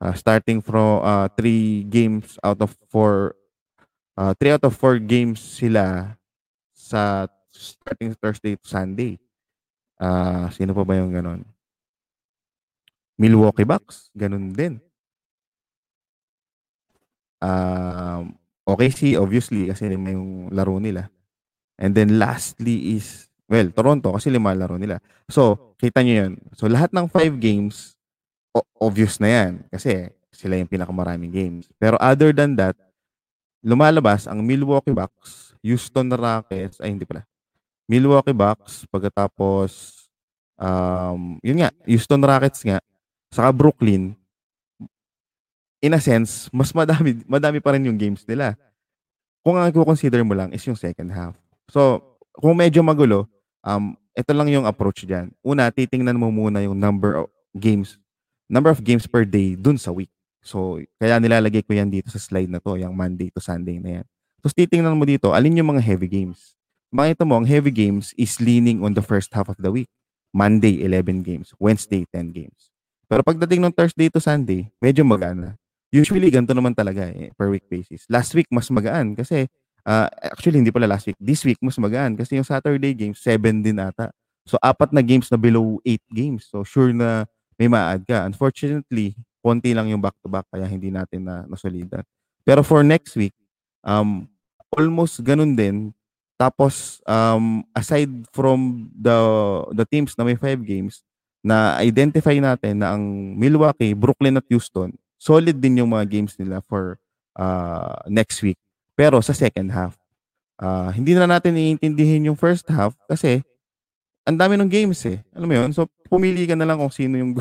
Uh, starting from uh, three games out of four, uh, three out of four games sila sa starting Thursday to Sunday. Uh, sino pa ba yung ganun? Milwaukee Bucks, ganun din. Um, OKC obviously kasi lima yung laro nila. And then lastly is, well, Toronto kasi lima laro nila. So, kita nyo yun. So, lahat ng five games, obvious na yan. Kasi sila yung pinakamaraming games. Pero other than that, lumalabas ang Milwaukee Bucks, Houston Rockets, ay hindi pala. Milwaukee Bucks, pagkatapos, um, yun nga, Houston Rockets nga, saka Brooklyn, in a sense, mas madami, madami pa rin yung games nila. Kung ang i-consider mo lang is yung second half. So, kung medyo magulo, um, ito lang yung approach dyan. Una, titingnan mo muna yung number of games, number of games per day dun sa week. So, kaya nilalagay ko yan dito sa slide na to, yung Monday to Sunday na yan. Tapos titingnan mo dito, alin yung mga heavy games. Makita mo, ang heavy games is leaning on the first half of the week. Monday, 11 games. Wednesday, 10 games. Pero pagdating ng Thursday to Sunday, medyo magana. Usually, ganito naman talaga eh, per week basis. Last week, mas magaan kasi, uh, actually, hindi pala last week. This week, mas magaan kasi yung Saturday games, 7 din ata. So, apat na games na below 8 games. So, sure na may ma-add ka. Unfortunately, konti lang yung back-to-back kaya hindi natin na nasolidan. Pero for next week, um, almost ganun din. Tapos, um, aside from the the teams na may 5 games, na identify natin na ang Milwaukee, Brooklyn at Houston solid din yung mga games nila for uh, next week. Pero sa second half, uh, hindi na natin iintindihin yung first half kasi ang dami ng games eh. Alam mo yun? So, pumili ka na lang kung sino yung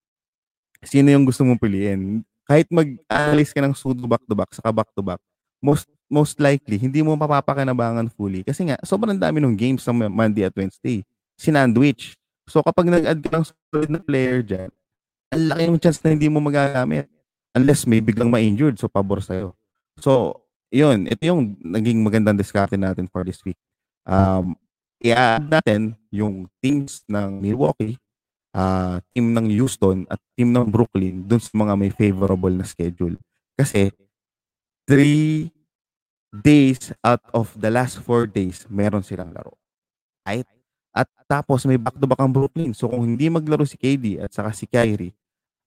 sino yung gusto mong piliin. Kahit mag-analyze ka ng pseudo back-to-back, saka back-to-back, most most likely, hindi mo mapapakinabangan fully. Kasi nga, sobrang dami ng games sa Monday at Wednesday. Sinandwich. So, kapag nag-add ka ng solid na player dyan, ang laki yung chance na hindi mo magagamit. Unless may biglang ma-injured, so pabor sa'yo. So, yun, ito yung naging magandang diskarte natin for this week. Um, i-add natin yung teams ng Milwaukee, uh, team ng Houston, at team ng Brooklyn dun sa mga may favorable na schedule. Kasi, three days out of the last four days, meron silang laro. Right? At tapos may back-to-back ang Brooklyn. So kung hindi maglaro si KD at saka si Kyrie,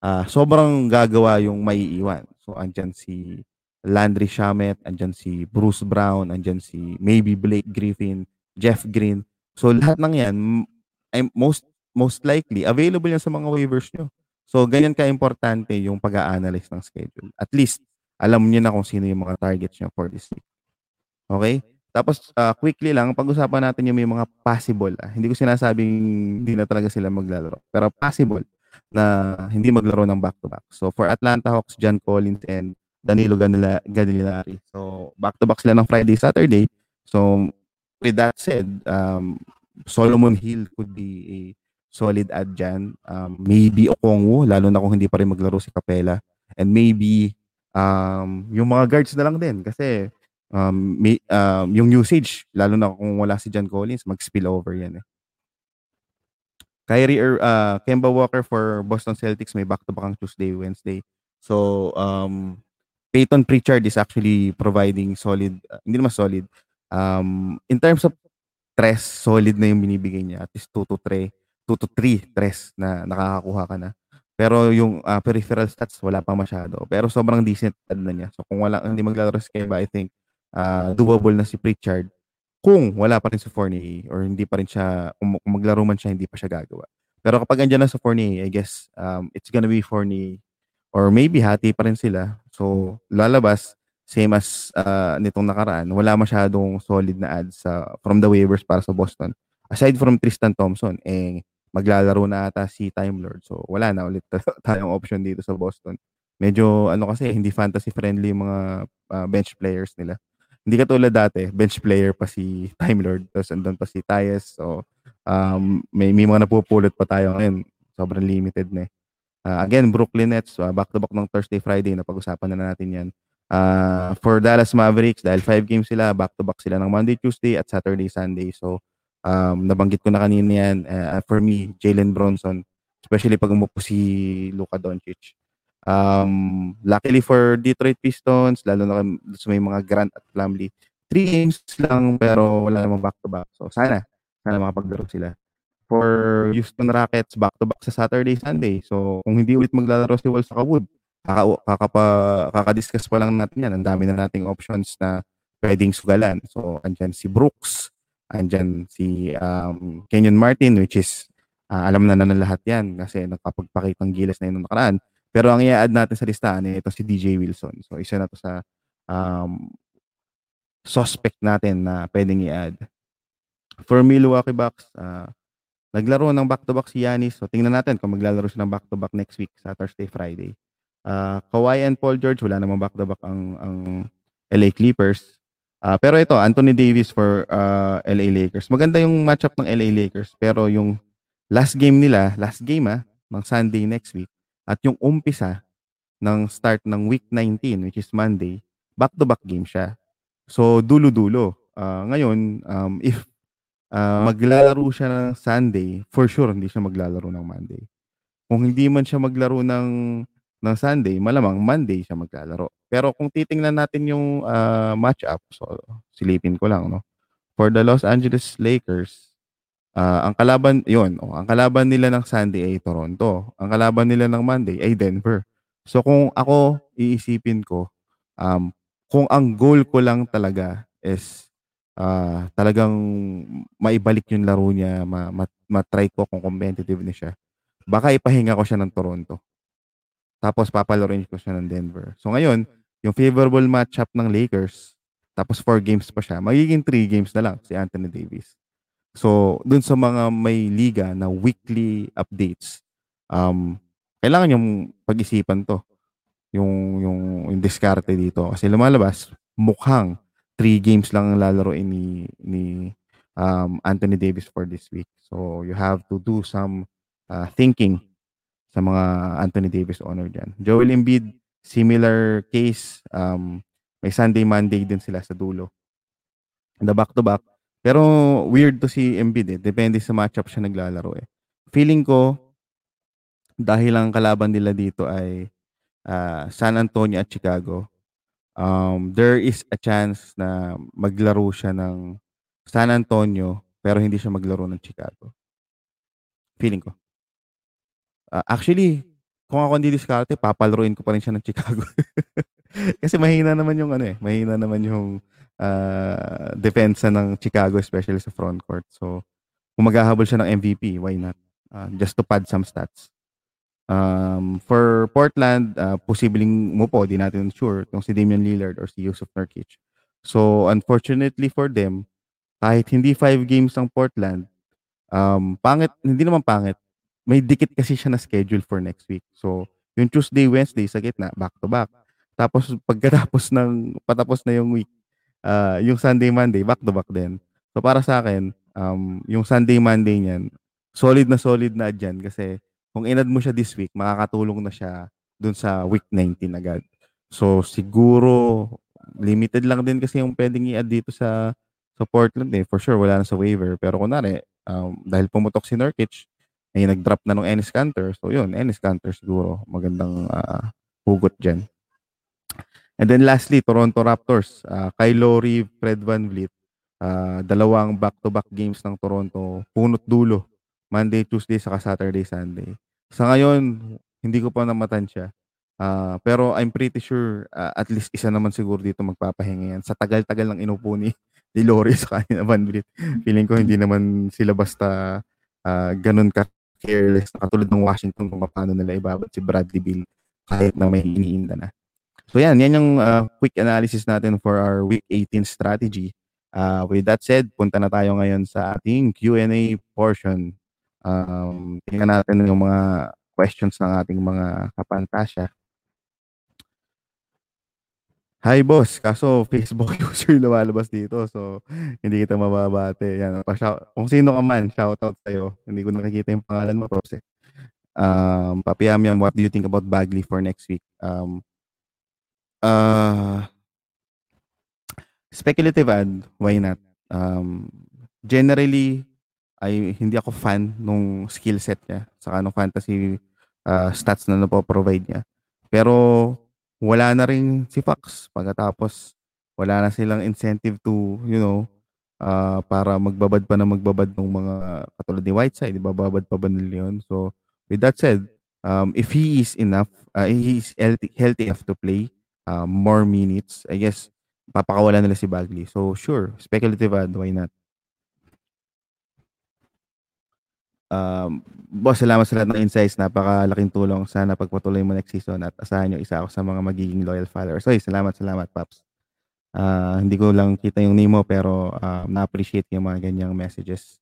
uh, sobrang gagawa yung maiiwan. So andyan si Landry Shamet, andyan si Bruce Brown, andyan si maybe Blake Griffin, Jeff Green. So lahat ng yan, ay most most likely available yan sa mga waivers nyo. So ganyan ka-importante yung pag-a-analyze ng schedule. At least alam niyo na kung sino yung mga targets nyo for this week. Okay? Tapos uh, quickly lang, pag-usapan natin yung may mga possible. Ah. Hindi ko sinasabing hindi na talaga sila maglalaro. Pero possible na hindi maglaro ng back-to-back. So for Atlanta Hawks, John Collins and Danilo Ganila. So back-to-back sila ng Friday, Saturday. So with that said, um, Solomon Hill could be a solid add dyan. Um, maybe Okongwu, lalo na kung hindi pa rin maglaro si Capella. And maybe um, yung mga guards na lang din kasi um, may, um, yung usage, lalo na kung wala si John Collins, mag-spill over yan eh. Kyrie, uh, Kemba Walker for Boston Celtics may back-to-back ang Tuesday, Wednesday. So, um, Peyton Pritchard is actually providing solid, uh, hindi naman solid. Um, in terms of tres, solid na yung binibigay niya. At least 2 to 3, 2 to 3 tres na nakakakuha ka na. Pero yung uh, peripheral stats, wala pa masyado. Pero sobrang decent na niya. So kung wala, hindi maglalaro si Kemba, I think uh, doable na si Pritchard kung wala pa rin si Fournier or hindi pa rin siya, kung maglaro man siya, hindi pa siya gagawa. Pero kapag andyan na sa Fournier, I guess um, it's gonna be Fournier or maybe hati pa rin sila. So, lalabas, same as uh, nitong nakaraan, wala masyadong solid na ads sa, from the waivers para sa Boston. Aside from Tristan Thompson, eh, maglalaro na ata si Time Lord. So, wala na ulit tayong option dito sa Boston. Medyo, ano kasi, hindi fantasy friendly yung mga uh, bench players nila. Hindi katulad dati, bench player pa si Time Lord, tapos andun pa si Tyus. So, um, may, may mga napupulot pa tayo ngayon. Sobrang limited na eh. Uh, again, Brooklyn Nets, uh, back-to-back ng Thursday, Friday, napag-usapan na natin yan. Uh, for Dallas Mavericks, dahil five games sila, back-to-back sila ng Monday, Tuesday, at Saturday, Sunday. So, um, nabanggit ko na kanina yan. Uh, for me, Jalen Bronson, especially pag umupo si Luka Doncic. Um, luckily for Detroit Pistons, lalo na sa may mga Grant at Plumlee, three games lang pero wala namang back-to-back. So, sana, sana makapaglaro sila for Houston Rockets back-to-back sa Saturday, Sunday. So, kung hindi ulit maglalaro si Wall sa Wood, kaka, kakapa, kakadiscuss pa lang natin yan. Ang dami na nating options na pwedeng sugalan. So, andyan si Brooks, andyan si um, Kenyon Martin, which is, uh, alam na na ng lahat yan kasi nakapagpakita ng gilas na yun nakaraan. Pero ang i-add natin sa listahan, eh, ito si DJ Wilson. So, isa na to sa um, suspect natin na pwedeng i-add. For Milwaukee Bucks, uh, Naglaro ng back-to-back si Yanis. So tingnan natin kung maglalaro siya ng back-to-back next week sa Thursday, Friday. Uh, Kawhi and Paul George, wala namang back-to-back ang, ang LA Clippers. Uh, pero ito, Anthony Davis for uh, LA Lakers. Maganda yung matchup ng LA Lakers. Pero yung last game nila, last game ah, ng Sunday next week, at yung umpisa ng start ng week 19, which is Monday, back-to-back game siya. So, dulo-dulo. Uh, ngayon, um, if uh, maglalaro siya ng Sunday, for sure hindi siya maglalaro ng Monday. Kung hindi man siya maglaro ng ng Sunday, malamang Monday siya maglalaro. Pero kung titingnan natin yung uh, match-up, so silipin ko lang, no? For the Los Angeles Lakers, uh, ang kalaban, yon oh, ang kalaban nila ng Sunday ay Toronto. Ang kalaban nila ng Monday ay Denver. So kung ako iisipin ko, um, kung ang goal ko lang talaga is uh, talagang maibalik yung laro niya, ma, ma, ma-try ko kung competitive na siya. Baka ipahinga ko siya ng Toronto. Tapos papalaroin ko siya ng Denver. So ngayon, yung favorable matchup ng Lakers, tapos 4 games pa siya, magiging 3 games na lang si Anthony Davis. So, dun sa mga may liga na weekly updates, um, kailangan yung pag-isipan to. Yung, yung, yung diskarte dito. Kasi lumalabas, mukhang three games lang ang lalaroin ni ni um, Anthony Davis for this week. So you have to do some uh, thinking sa mga Anthony Davis honor dyan. Joel Embiid, similar case. Um, may Sunday, Monday din sila sa dulo. The back-to-back. Pero weird to si Embiid eh. Depende sa matchup siya naglalaro eh. Feeling ko, dahil ang kalaban nila dito ay uh, San Antonio at Chicago, um, there is a chance na maglaro siya ng San Antonio pero hindi siya maglaro ng Chicago. Feeling ko. Uh, actually, kung ako hindi diskarte, papalaruin ko pa rin siya ng Chicago. Kasi mahina naman yung ano eh, mahina naman yung uh, depensa ng Chicago especially sa front court. So, kung maghahabol siya ng MVP, why not? Uh, just to pad some stats. Um, for Portland, uh, posibleng mo po, di natin sure, kung si Damian Lillard or si Yusuf Nurkic. So, unfortunately for them, kahit hindi five games ang Portland, um, pangit, hindi naman pangit, may dikit kasi siya na schedule for next week. So, yung Tuesday, Wednesday sa gitna, back to back. Tapos, pagkatapos ng, patapos na yung week, uh, yung Sunday, Monday, back to back din. So, para sa akin, um, yung Sunday, Monday niyan, solid na solid na dyan kasi kung inad mo siya this week, makakatulong na siya dun sa week 19 agad. So siguro limited lang din kasi yung pwedeng i-add dito sa sa Portland eh. For sure, wala na sa waiver. Pero kunwari, um, dahil pumutok si Nurkic, ay nag-drop na nung Ennis Cantor. So yun, Ennis Cantor siguro. Magandang uh, hugot dyan. And then lastly, Toronto Raptors. Uh, kay Lowry, Fred Van Vliet. Uh, dalawang back-to-back games ng Toronto. Punot dulo Monday, Tuesday, saka Saturday, Sunday. Sa ngayon, hindi ko pa namatan siya. Uh, pero I'm pretty sure uh, at least isa naman siguro dito magpapahinga yan. Sa tagal-tagal ng inupo ni, ni Lori sa kanina Van Vliet. Feeling ko hindi naman sila basta uh, ganun ka careless na katulad ng Washington kung paano nila ibabad si Bradley Bill. kahit na may iniinda na. So yan, yan yung uh, quick analysis natin for our week 18 strategy. Uh, with that said, punta na tayo ngayon sa ating Q&A portion. Um, tingnan natin yung mga questions ng ating mga kapantasya. Hi boss, kaso Facebook user lumalabas dito so hindi kita mababate. Yan, pa kung sino ka man, shoutout sa iyo. Hindi ko nakikita yung pangalan mo, props. Eh. Um, Papiyam yan, what do you think about Bagley for next week? Um, uh, speculative ad, why not? Um, generally, ay hindi ako fan nung skill set niya sa nung fantasy uh, stats na napo-provide niya. Pero wala na rin si Fox pagkatapos wala na silang incentive to, you know, uh, para magbabad pa na magbabad ng mga katulad ni Whiteside, bababad pa ba nila yun? So, with that said, um, if he is enough, uh, he is healthy, healthy enough to play uh, more minutes, I guess, papakawalan nila si Bagley. So, sure, speculative ad, why not? Um, boss, salamat sa lahat ng insights. Napakalaking tulong. Sana pagpatuloy mo next season at asahan nyo isa ako sa mga magiging loyal followers. Oy, salamat, salamat, Paps. Uh, hindi ko lang kita yung name mo pero uh, na-appreciate yung mga ganyang messages.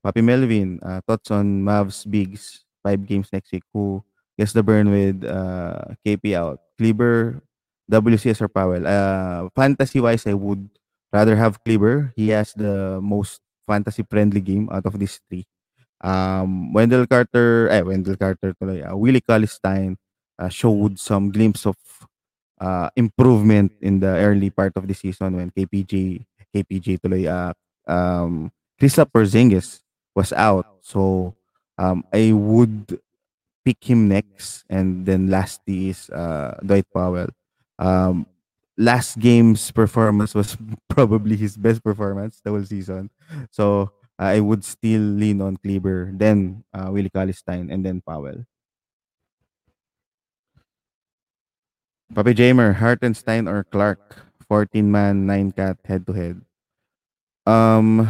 Papi Melvin, uh, thoughts on Mavs Bigs, five games next week. Who gets the burn with uh, KP out? Kleber, WCS or Powell? Uh, Fantasy-wise, I would rather have Kleber. He has the most fantasy-friendly game out of these three. Um, Wendell Carter, eh, Wendell Carter tuloy, uh, Willie Cauley-Stein uh, showed some glimpse of uh, improvement in the early part of the season when KPJ, KPJ tuloy, uh, um, Kristaps Porzingis was out. So, um, I would pick him next and then last is uh, Dwight Powell. Um, last game's performance was probably his best performance the whole season. So, I would still lean on Kleber, then uh, Willie Cauley-Stein, and then Powell. Papi Jamer, Hartenstein or Clark? 14 man, 9 cat head to head. Um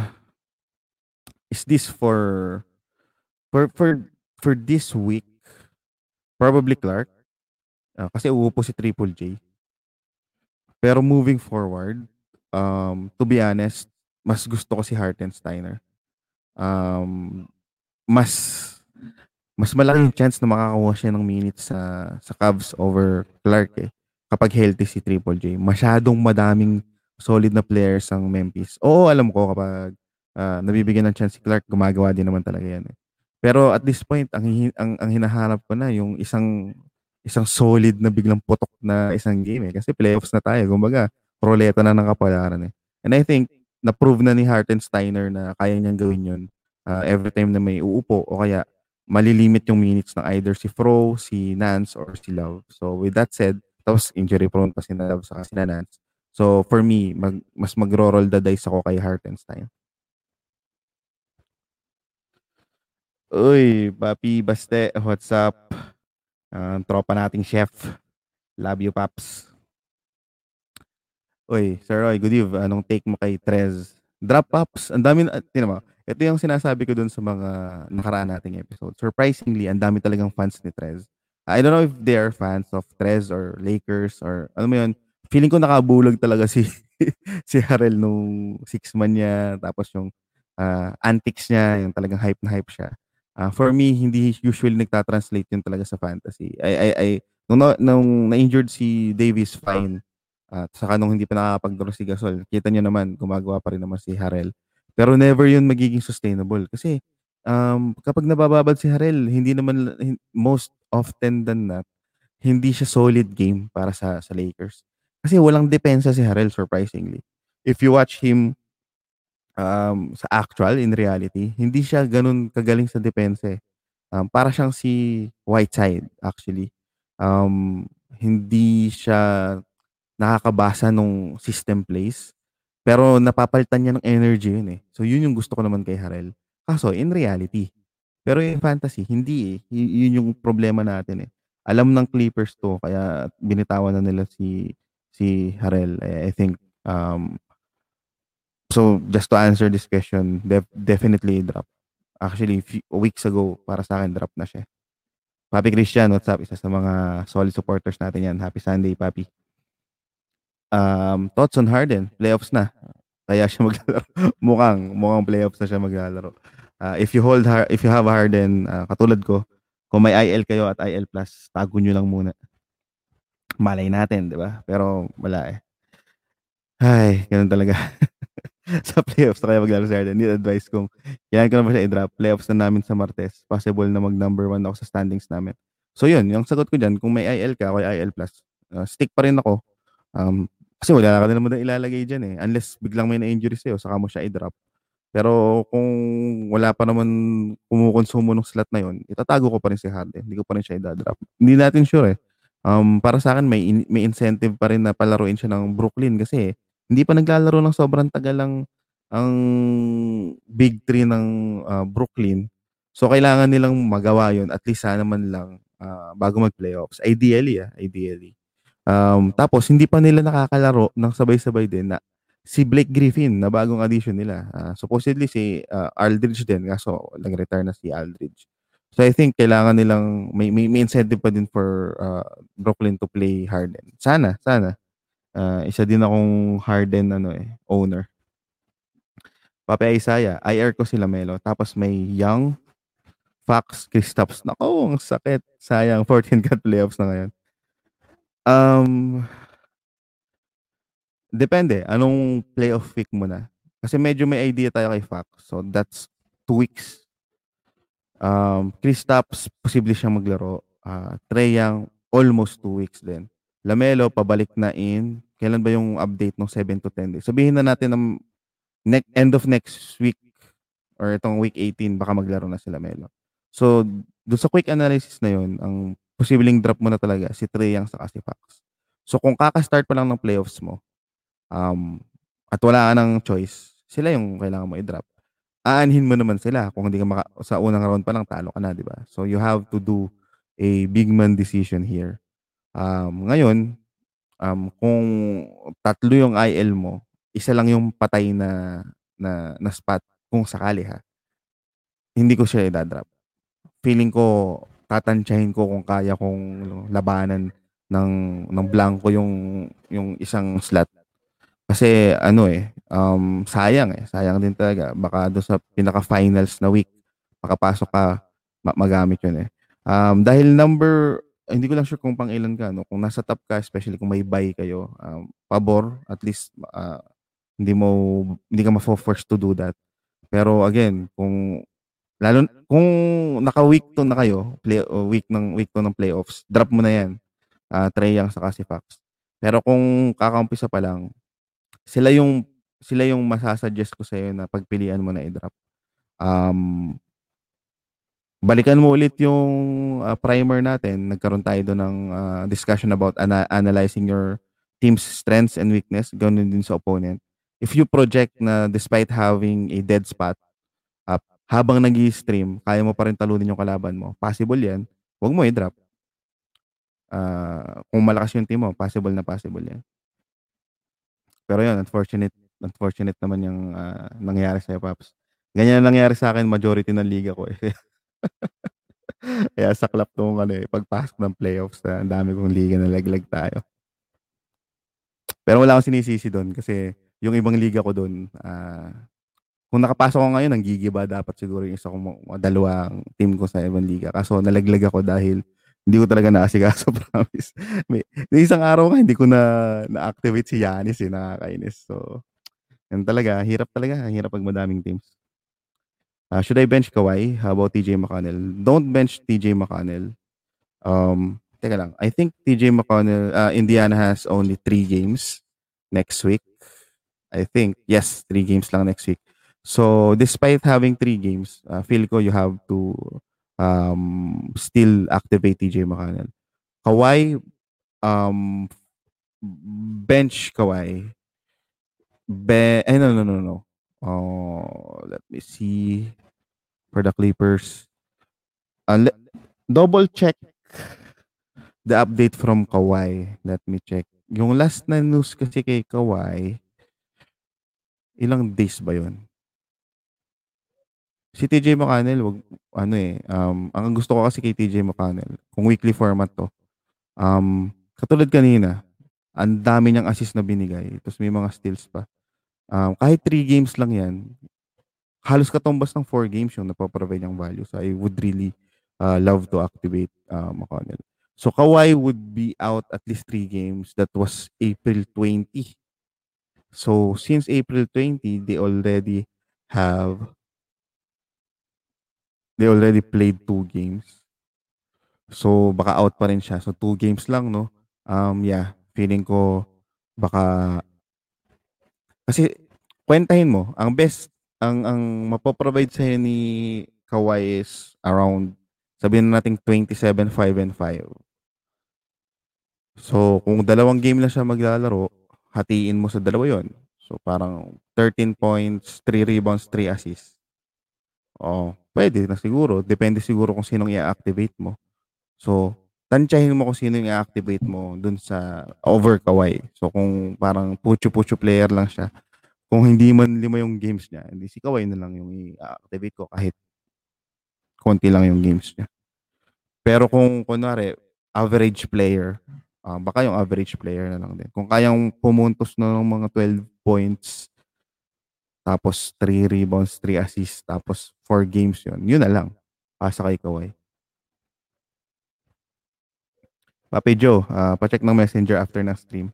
is this for for for for this week? Probably Clark. Uh, kasi uupo si Triple J. Pero moving forward, um, to be honest, mas gusto ko si Hartensteiner um, mas mas malaking chance na makakakuha siya ng minutes sa sa Cavs over Clark eh kapag healthy si Triple J. Masyadong madaming solid na players ang Memphis. Oo, alam ko kapag uh, nabibigyan ng chance si Clark, gumagawa din naman talaga yan eh. Pero at this point, ang, ang, ang hinahanap ko na yung isang isang solid na biglang putok na isang game eh. Kasi playoffs na tayo. Kumbaga, roleta na ng kapalaran eh. And I think na-prove na ni Hartensteiner na kaya niyang gawin yun uh, every time na may uupo o kaya malilimit yung minutes ng either si Fro, si Nance, or si Love. So with that said, tapos injury prone pa si Love sa si Nance. So for me, mag, mas magro-roll the dice ako kay Hartenstein. Uy, Papi Baste, what's up? Uh, tropa nating chef. Love you, Paps. Uy, Sir Roy, good eve. Anong take mo kay Trez? Drop ups. Ang dami, uh, mo, ito yung sinasabi ko dun sa mga nakaraan nating episode. Surprisingly, ang dami talagang fans ni Trez. I don't know if they are fans of Trez or Lakers or ano mo yun. Feeling ko nakabulog talaga si si Harel nung six man niya tapos yung uh, antics niya, yung talagang hype na hype siya. Uh, for me, hindi usually nagta-translate yun talaga sa fantasy. I, I, I, nung, nung na-injured si Davis, fine. At saka nung hindi pa nakakapagdaro si Gasol, kita niyo naman, gumagawa pa rin naman si Harel. Pero never yun magiging sustainable. Kasi um, kapag nabababad si Harel, hindi naman, most often than not, hindi siya solid game para sa, sa Lakers. Kasi walang depensa si Harel, surprisingly. If you watch him um, sa actual, in reality, hindi siya ganun kagaling sa depensa. Um, para siyang si Whiteside, actually. Um, hindi siya nakakabasa nung system plays. Pero napapalitan niya ng energy yun eh. So yun yung gusto ko naman kay Harel. Kaso in reality. Pero yung fantasy, hindi eh. Y- yun yung problema natin eh. Alam ng Clippers to, kaya binitawan na nila si si Harel. I, I think um, so just to answer this question, def- definitely drop. Actually, few weeks ago, para sa akin, drop na siya. Papi Christian, what's up? Isa sa mga solid supporters natin yan. Happy Sunday, Papi. Um, thoughts on Harden? Playoffs na. Kaya siya maglalaro. mukhang, mukhang playoffs na siya maglalaro. Uh, if you hold, if you have Harden, uh, katulad ko, kung may IL kayo at IL plus, tago nyo lang muna. Malay natin, di ba? Pero wala eh. Ay, ganun talaga. sa playoffs na kaya maglaro si Harden. Need advice kung kailangan ko na ba siya i-drop. Playoffs na namin sa Martes. Possible na mag number one ako sa standings namin. So yun, yung sagot ko dyan, kung may IL ka, o IL plus, uh, stick pa rin ako. Um, kasi wala ka din naman ilalagay dyan eh. Unless biglang may na-injury sa'yo, saka mo siya i-drop. Pero kung wala pa naman kumukonsumo ng slot na yon, itatago ko pa rin si Harden. Hindi ko pa rin siya i-drop. Hindi natin sure eh. Um, para sa akin, may, in- may incentive pa rin na palaruin siya ng Brooklyn kasi hindi pa naglalaro ng sobrang tagal ang, ang big three ng uh, Brooklyn. So, kailangan nilang magawa yon at least sana man lang uh, bago mag-playoffs. Ideally, ah, ideally. Um, tapos hindi pa nila nakakalaro ng sabay-sabay din na si Blake Griffin na bagong addition nila. Uh, supposedly si uh, Aldridge din kaso nag-retire na si Aldridge. So I think kailangan nilang may, may, may incentive pa din for uh, Brooklyn to play Harden. Sana, sana. Uh, isa din akong Harden ano eh, owner. Pape Isaiah, IR ko sila Melo. Tapos may Young, Fox, Kristaps. Nako, ang sakit. Sayang, 14 cut playoffs na ngayon. Um, depende. Anong playoff week mo na? Kasi medyo may idea tayo kay Fox. So, that's two weeks. Um, Chris Taps, posible siyang maglaro. Uh, Trey Young, almost two weeks din. Lamelo, pabalik na in. Kailan ba yung update ng 7 to 10 days? Sabihin na natin ng next, end of next week or itong week 18, baka maglaro na si Lamelo. So, doon sa quick analysis na yun, ang posibleng drop mo na talaga si Trey Young sa si Fox. So kung kaka-start pa lang ng playoffs mo, um, at wala ka ng choice, sila yung kailangan mo i-drop. Aanhin mo naman sila kung hindi ka maka, sa unang round pa lang talo ka na, di ba? So you have to do a big man decision here. Um, ngayon, um, kung tatlo yung IL mo, isa lang yung patay na na, na spot kung sakali ha. Hindi ko siya i-drop. Feeling ko tatantyahin ko kung kaya kong labanan ng ng blanco yung yung isang slot. Kasi ano eh, um, sayang eh. Sayang din talaga. Baka do sa pinaka-finals na week, makapasok ka, ma- magamit yun eh. Um, dahil number, hindi ko lang sure kung pang ilan ka, no? kung nasa top ka, especially kung may buy kayo, um, pabor, at least uh, hindi mo, hindi ka ma-force to do that. Pero again, kung Lalo kung naka-week to na kayo, play, uh, week ng week to ng playoffs, drop mo na 'yan. Uh, Trey Young sa si Fox. Pero kung kakaumpisa pa lang, sila yung sila yung masasuggest ko sa iyo na pagpilian mo na i-drop. Um, balikan mo ulit yung uh, primer natin. Nagkaroon tayo doon ng uh, discussion about ana- analyzing your team's strengths and weakness, ganun din sa opponent. If you project na despite having a dead spot, habang nag stream kaya mo pa rin talunin yung kalaban mo, possible yan. Huwag mo i-drop. Uh, kung malakas yung team mo, possible na possible yan. Pero yun, unfortunate, unfortunate naman yung uh, nangyari sa Paps. Ganyan ang nangyari sa akin, majority ng liga ko eh. Kaya saklap nung ano eh, pagpasok ng playoffs na ang dami kong liga na laglag tayo. Pero wala akong sinisisi doon kasi yung ibang liga ko doon, uh, kung nakapasok ko ngayon, ang gigiba dapat siguro yung isa kong dalawang team ko sa ibang liga. Kaso nalaglag ako dahil hindi ko talaga naasikaso, promise. May isang araw nga, hindi ko na na-activate si Yanis eh, nakakainis. So, yan talaga, hirap talaga. Hirap pag madaming teams. Uh, should I bench Kawhi? How about TJ McConnell? Don't bench TJ McConnell. Um, teka lang. I think TJ McConnell, uh, Indiana has only three games next week. I think, yes, three games lang next week. So, despite having three games, uh, feel ko you have to um, still activate TJ McConnell. Kawhi, um, bench Kawhi. Be eh, no, no, no, no. Oh, let me see. For the Clippers. Uh, le- double check the update from Kawhi. Let me check. Yung last na news kasi kay Kawhi, ilang days ba yun? Si TJ McConnell, wag, ano eh, um, ang gusto ko kasi kay TJ McConnell, kung weekly format to, um, katulad kanina, ang dami niyang assist na binigay, tapos may mga steals pa. Um, kahit 3 games lang yan, halos katumbas ng 4 games yung napaprovide niyang value. So I would really uh, love to activate uh, McConnell. So Kawhi would be out at least 3 games. That was April 20. So since April 20, they already have they already played two games. So baka out pa rin siya. So two games lang no. Um yeah, feeling ko baka kasi kwentahin mo, ang best ang ang mapoprovide sa ni Kawhi is around sabihin na natin 27 5 and 5. So kung dalawang game lang siya maglalaro, hatiin mo sa dalawa 'yon. So parang 13 points, 3 rebounds, 3 assists. Oh, pwede na siguro. Depende siguro kung sinong i-activate mo. So, tansyahin mo kung sino yung i-activate mo dun sa over Kawhi. So, kung parang pucho-pucho player lang siya, kung hindi man lima yung games niya, hindi si Kawhi na lang yung i-activate ko kahit konti lang yung games niya. Pero kung kunwari, average player, uh, baka yung average player na lang din. Kung kayang pumuntos na ng mga 12 points, tapos 3 rebounds, 3 assists, tapos 4 games yon Yun na lang. Pasa kay Kawhi. Papi Joe, uh, pa-check ng messenger after na stream.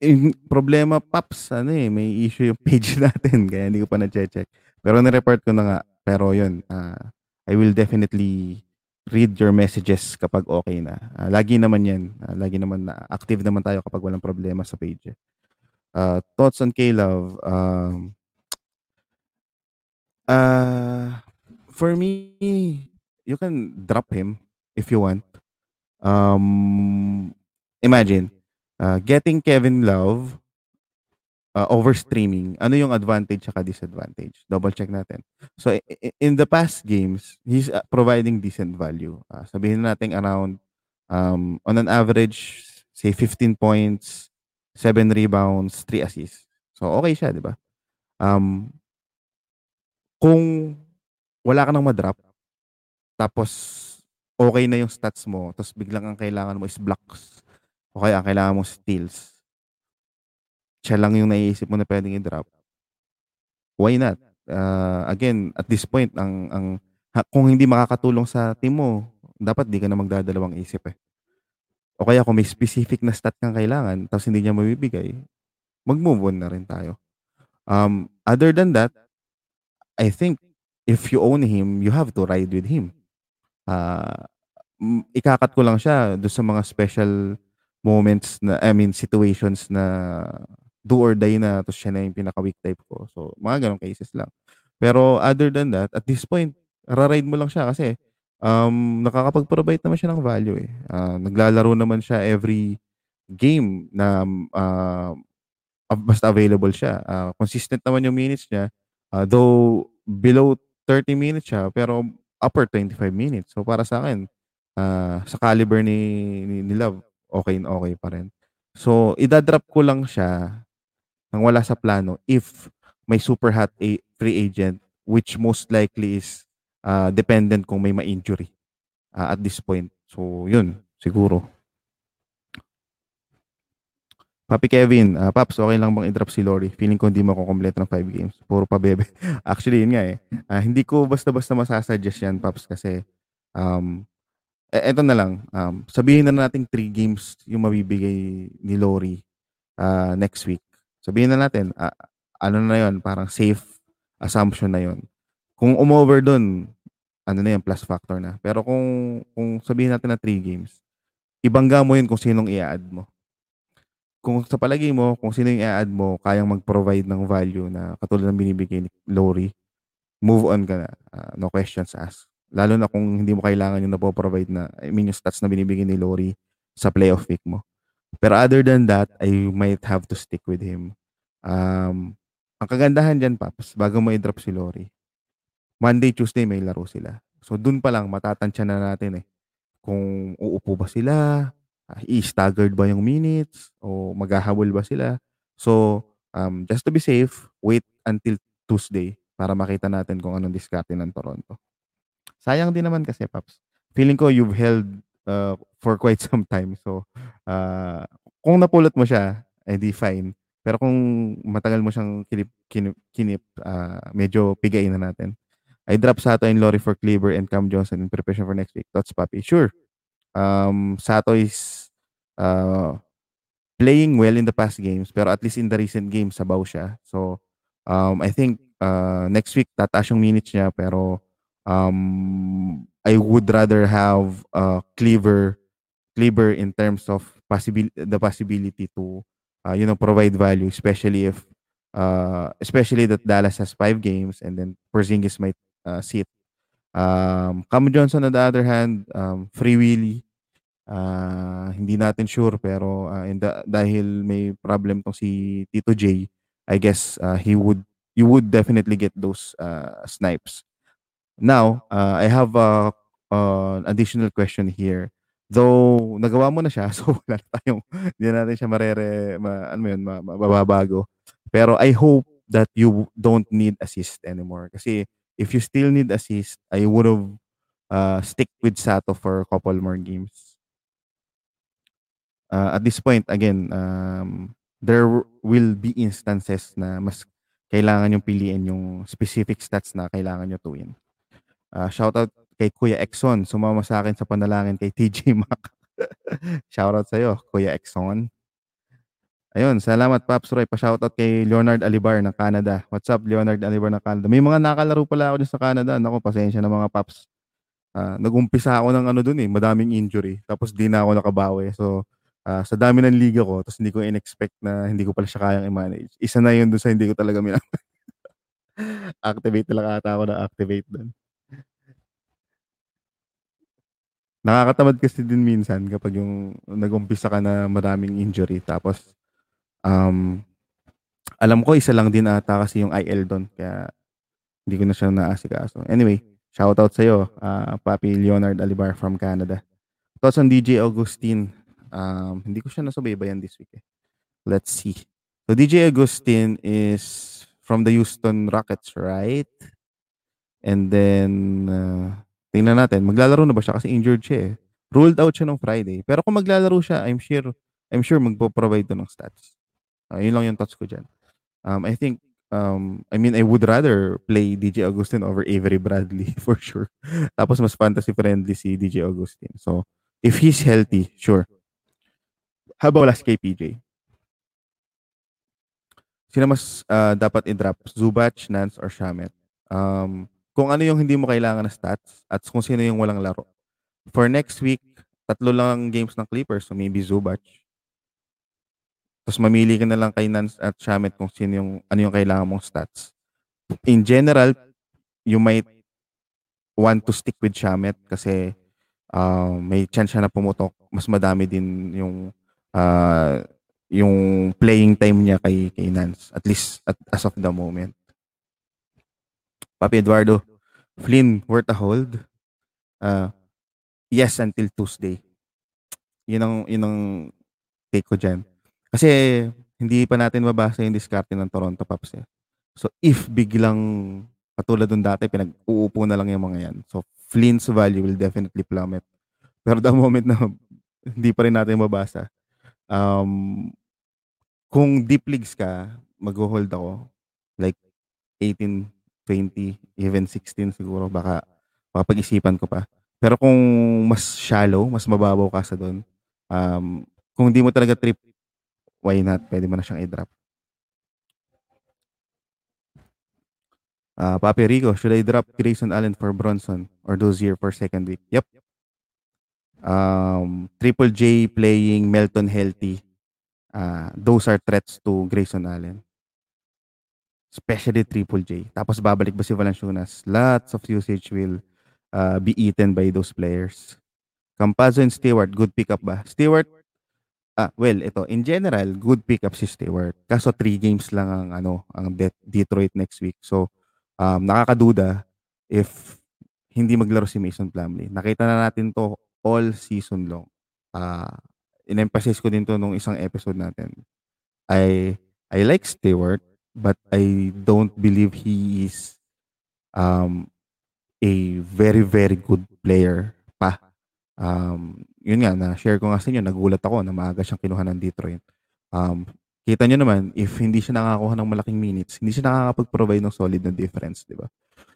Yung problema, Paps, ano eh, may issue yung page natin, kaya hindi ko pa na-check. Pero na-report ko na nga. Pero yun, uh, I will definitely read your messages kapag okay na. Uh, lagi naman yan. Uh, lagi naman na active naman tayo kapag walang problema sa page. Uh, thoughts on K-Love? Um, Uh, for me, you can drop him if you want. Um, imagine, uh, getting Kevin Love uh, over streaming, ano yung advantage at disadvantage? Double check natin. So, in the past games, he's uh, providing decent value. Uh, sabihin natin around, um, on an average, say 15 points, 7 rebounds, 3 assists. So, okay siya, di ba? Um, kung wala ka nang ma-drop, tapos okay na yung stats mo, tapos biglang ang kailangan mo is blocks, o kaya ang kailangan mo steals, siya lang yung naiisip mo na pwedeng i-drop, why not? Uh, again, at this point, ang, ang ha, kung hindi makakatulong sa team mo, dapat di ka na magdadalawang isip eh. O kaya kung may specific na stat kang kailangan, tapos hindi niya mabibigay, mag-move on na rin tayo. Um, other than that, I think if you own him, you have to ride with him. Uh, ikakat ko lang siya do sa mga special moments na, I mean, situations na do or die na, to siya na yung pinaka-weak type ko. So, mga ganong cases lang. Pero other than that, at this point, raride mo lang siya kasi um, nakakapag-provide naman siya ng value eh. Uh, naglalaro naman siya every game na uh, basta available siya. Uh, consistent naman yung minutes niya. Uh, though below 30 minutes siya, pero upper 25 minutes. So para sa akin, uh, sa caliber ni, ni, ni Love, okay na okay pa rin. So idadrop ko lang siya nang wala sa plano if may super hot a- free agent which most likely is uh, dependent kung may ma-injury uh, at this point. So yun, siguro. Papi Kevin, uh, Paps, okay lang bang i-drop si Lori? Feeling ko hindi complete ng 5 games. Puro pa bebe. Actually, yun nga eh. Uh, hindi ko basta-basta masasuggest yan, Paps, kasi um, eh, eto na lang. Um, sabihin na natin 3 games yung mabibigay ni Lori uh, next week. Sabihin na natin, uh, ano na yon parang safe assumption na yon Kung umover dun, ano na yan, plus factor na. Pero kung, kung sabihin natin na 3 games, ibangga mo yun kung sinong i-add mo kung sa palagi mo, kung sino yung i-add mo, kayang mag-provide ng value na katulad ng binibigay ni Lori, move on ka na. Uh, no questions asked. Lalo na kung hindi mo kailangan yung napo-provide na, I mean, yung stats na binibigay ni Lori sa playoff pick mo. Pero other than that, I might have to stick with him. Um, ang kagandahan dyan, Paps, bago mo i-drop si Lori, Monday, Tuesday may laro sila. So, dun pa lang, matatansya na natin eh. Kung uupo ba sila, uh, i-staggered ba yung minutes o maghahabol ba sila. So, um, just to be safe, wait until Tuesday para makita natin kung anong diskarte ng Toronto. sayang din naman kasi, Paps. Feeling ko you've held uh, for quite some time. So, uh, kung napulot mo siya, edi fine. Pero kung matagal mo siyang kinip, kinip, kinip uh, medyo pigain na natin. I drop Sato and Lori for Cleaver and Cam Johnson in preparation for next week. Thoughts, Papi? Sure. Um, Sato is uh, playing well in the past games, pero at least in the recent games, sabaw siya. So, um, I think uh, next week, tataas yung minutes niya, pero um, I would rather have uh, Cleaver, Cleaver in terms of possibility, the possibility to, uh, you know, provide value, especially if, uh, especially that Dallas has five games and then Porzingis might uh, sit. Um, Cam Johnson on the other hand, um, free willy, uh, hindi natin sure pero uh, the, dahil may problem tong si Tito J, I guess uh, he would you would definitely get those uh, snipes. Now, uh, I have a uh, additional question here. Though nagawa mo na siya, so wala tayong hindi natin siya marere ma, ano yun, mababago. Pero I hope that you don't need assist anymore kasi if you still need assist, I would have uh, stick with Sato for a couple more games. Uh, at this point, again, um, there will be instances na mas kailangan yung piliin yung specific stats na kailangan nyo to win. Uh, shout out kay Kuya Exxon. Sumama sa akin sa panalangin kay TJ Mac. shout out sa'yo, Kuya Exxon. Ayun, salamat Paps Roy. Pa-shoutout kay Leonard Alibar ng Canada. What's up, Leonard Alibar ng Canada? May mga nakalaro pala ako dyan sa Canada. Nako, pasensya na mga Paps. Uh, nag-umpisa ako ng ano dun eh, madaming injury. Tapos di na ako nakabawi. So, uh, sa dami ng liga ko, tapos hindi ko in-expect na hindi ko pala siya kayang i-manage. Isa na yun dun sa hindi ko talaga minamage. activate talaga ata ako na activate dun. Nakakatamad kasi din minsan kapag yung nag-umpisa ka na maraming injury tapos Um, alam ko isa lang din ata kasi yung IL doon kaya hindi ko na siya naasikaso. Anyway, shout out sa iyo, uh, Papi Leonard Alibar from Canada. Thoughts on DJ Augustine. Um, hindi ko siya nasubaybayan this week. Eh. Let's see. So DJ Augustine is from the Houston Rockets, right? And then uh, tingnan natin, maglalaro na ba siya kasi injured siya eh. Ruled out siya nung Friday. Pero kung maglalaro siya, I'm sure I'm sure magpo-provide to ng stats. Uh, yun lang yung thoughts ko dyan. Um, I think, um, I mean, I would rather play DJ Augustine over Avery Bradley for sure. Tapos mas fantasy friendly si DJ Augustine. So, if he's healthy, sure. How about last kay PJ? Sino mas uh, dapat i-drop? Zubac, Nance, or Shamet? Um, kung ano yung hindi mo kailangan na stats at kung sino yung walang laro. For next week, tatlo lang games ng Clippers, so maybe Zubac. Tapos mamili ka na lang kay Nance at Shamet kung sino yung, ano yung kailangan mong stats. In general, you might want to stick with Shamet kasi uh, may chance siya na pumutok. Mas madami din yung uh, yung playing time niya kay, kay Nance. At least at, as of the moment. Papi Eduardo, Flynn, worth a hold? Uh, yes, until Tuesday. Yun ang, yun ang take ko dyan. Kasi hindi pa natin mabasa yung diskarte ng Toronto Pops eh. So if biglang katulad nung dati, pinag-uupo na lang yung mga yan. So Flynn's value will definitely plummet. Pero the moment na hindi pa rin natin mabasa, um, kung deep leagues ka, mag-hold ako, like 18, 20, even 16 siguro, baka, baka pag-isipan ko pa. Pero kung mas shallow, mas mababaw ka sa doon, um, kung hindi mo talaga trip why not? Pwede mo na siyang i-drop. Uh, Papi Rico, should I drop Grayson Allen for Bronson or Dozier for second week? Yep. Um, Triple J playing Melton healthy. Uh, those are threats to Grayson Allen. Especially Triple J. Tapos babalik ba si Valanciunas? Lots of usage will uh, be eaten by those players. Campazzo and Stewart, good pickup ba? Stewart, Ah, well, ito, in general, good pickup si Stewart. Kaso three games lang ang ano, ang De- Detroit next week. So, um, nakakaduda if hindi maglaro si Mason Plumlee. Nakita na natin to all season long. Uh, in-emphasize ko din to nung isang episode natin. I I like Stewart, but I don't believe he is um a very, very good player pa. Um, yun nga, na-share ko nga sa inyo, nagulat ako na maaga siyang kinuha ng Detroit. Um, kita nyo naman, if hindi siya nakakakuha ng malaking minutes, hindi siya nakakapag-provide ng solid na difference, di ba?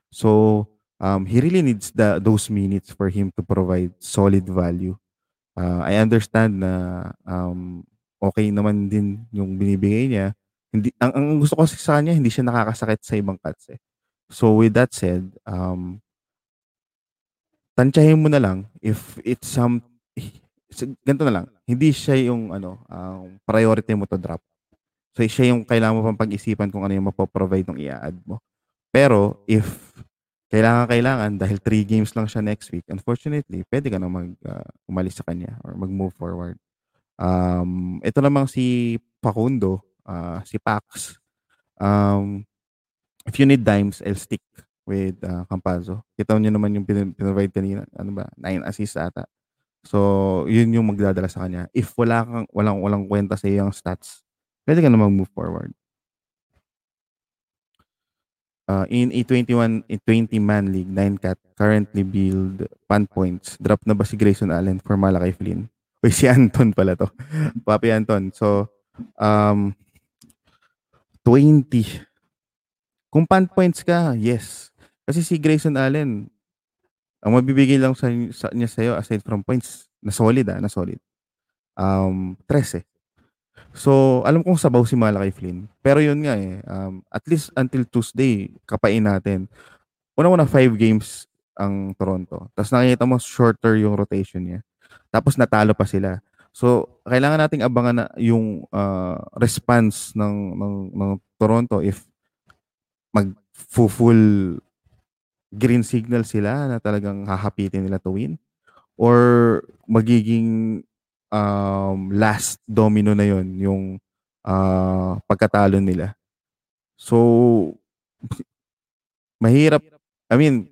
So, um, he really needs the, those minutes for him to provide solid value. Uh, I understand na um, okay naman din yung binibigay niya. Hindi, ang, ang gusto ko sa kanya, hindi siya nakakasakit sa ibang cuts eh. So with that said, um, tansyahin mo na lang if it's some ganito na lang, hindi siya yung ano, um, priority mo to drop. So siya yung kailangan mo pang pag-isipan kung ano yung mapoprovide ng i-add mo. Pero if kailangan kailangan dahil 3 games lang siya next week, unfortunately, pwede ka na mag uh, umalis sa kanya or mag-move forward. Um, ito namang si Facundo, uh, si Pax. Um, if you need dimes, I'll stick with uh, Campazzo. Kita niyo naman yung pin- provide kanina, ano ba, 9 assists ata. So, yun yung magdadala sa kanya. If wala kang walang walang kwenta sa iyong stats, pwede ka na mag-move forward. Uh, in a 21 in 20 man league, 9 cat currently build pan points. Drop na ba si Grayson Allen for Malakay Flynn? Uy, si Anton pala to. Papi Anton. So, um, 20. Kung pan points ka, yes. Kasi si Grayson Allen, ang mabibigay lang sa, sa niya sa'yo aside from points, na solid ah, na solid. Um, 13. So, alam kong sabaw si Malakay Flynn. Pero yun nga eh, um, at least until Tuesday, kapain natin. Una-una, five games ang Toronto. Tapos nakikita mo, shorter yung rotation niya. Tapos natalo pa sila. So, kailangan nating abangan na yung uh, response ng, ng, ng Toronto if mag full green signal sila na talagang hahapitin nila to win or magiging um, last domino na yon yung uh, pagkatalo nila. So mahirap I mean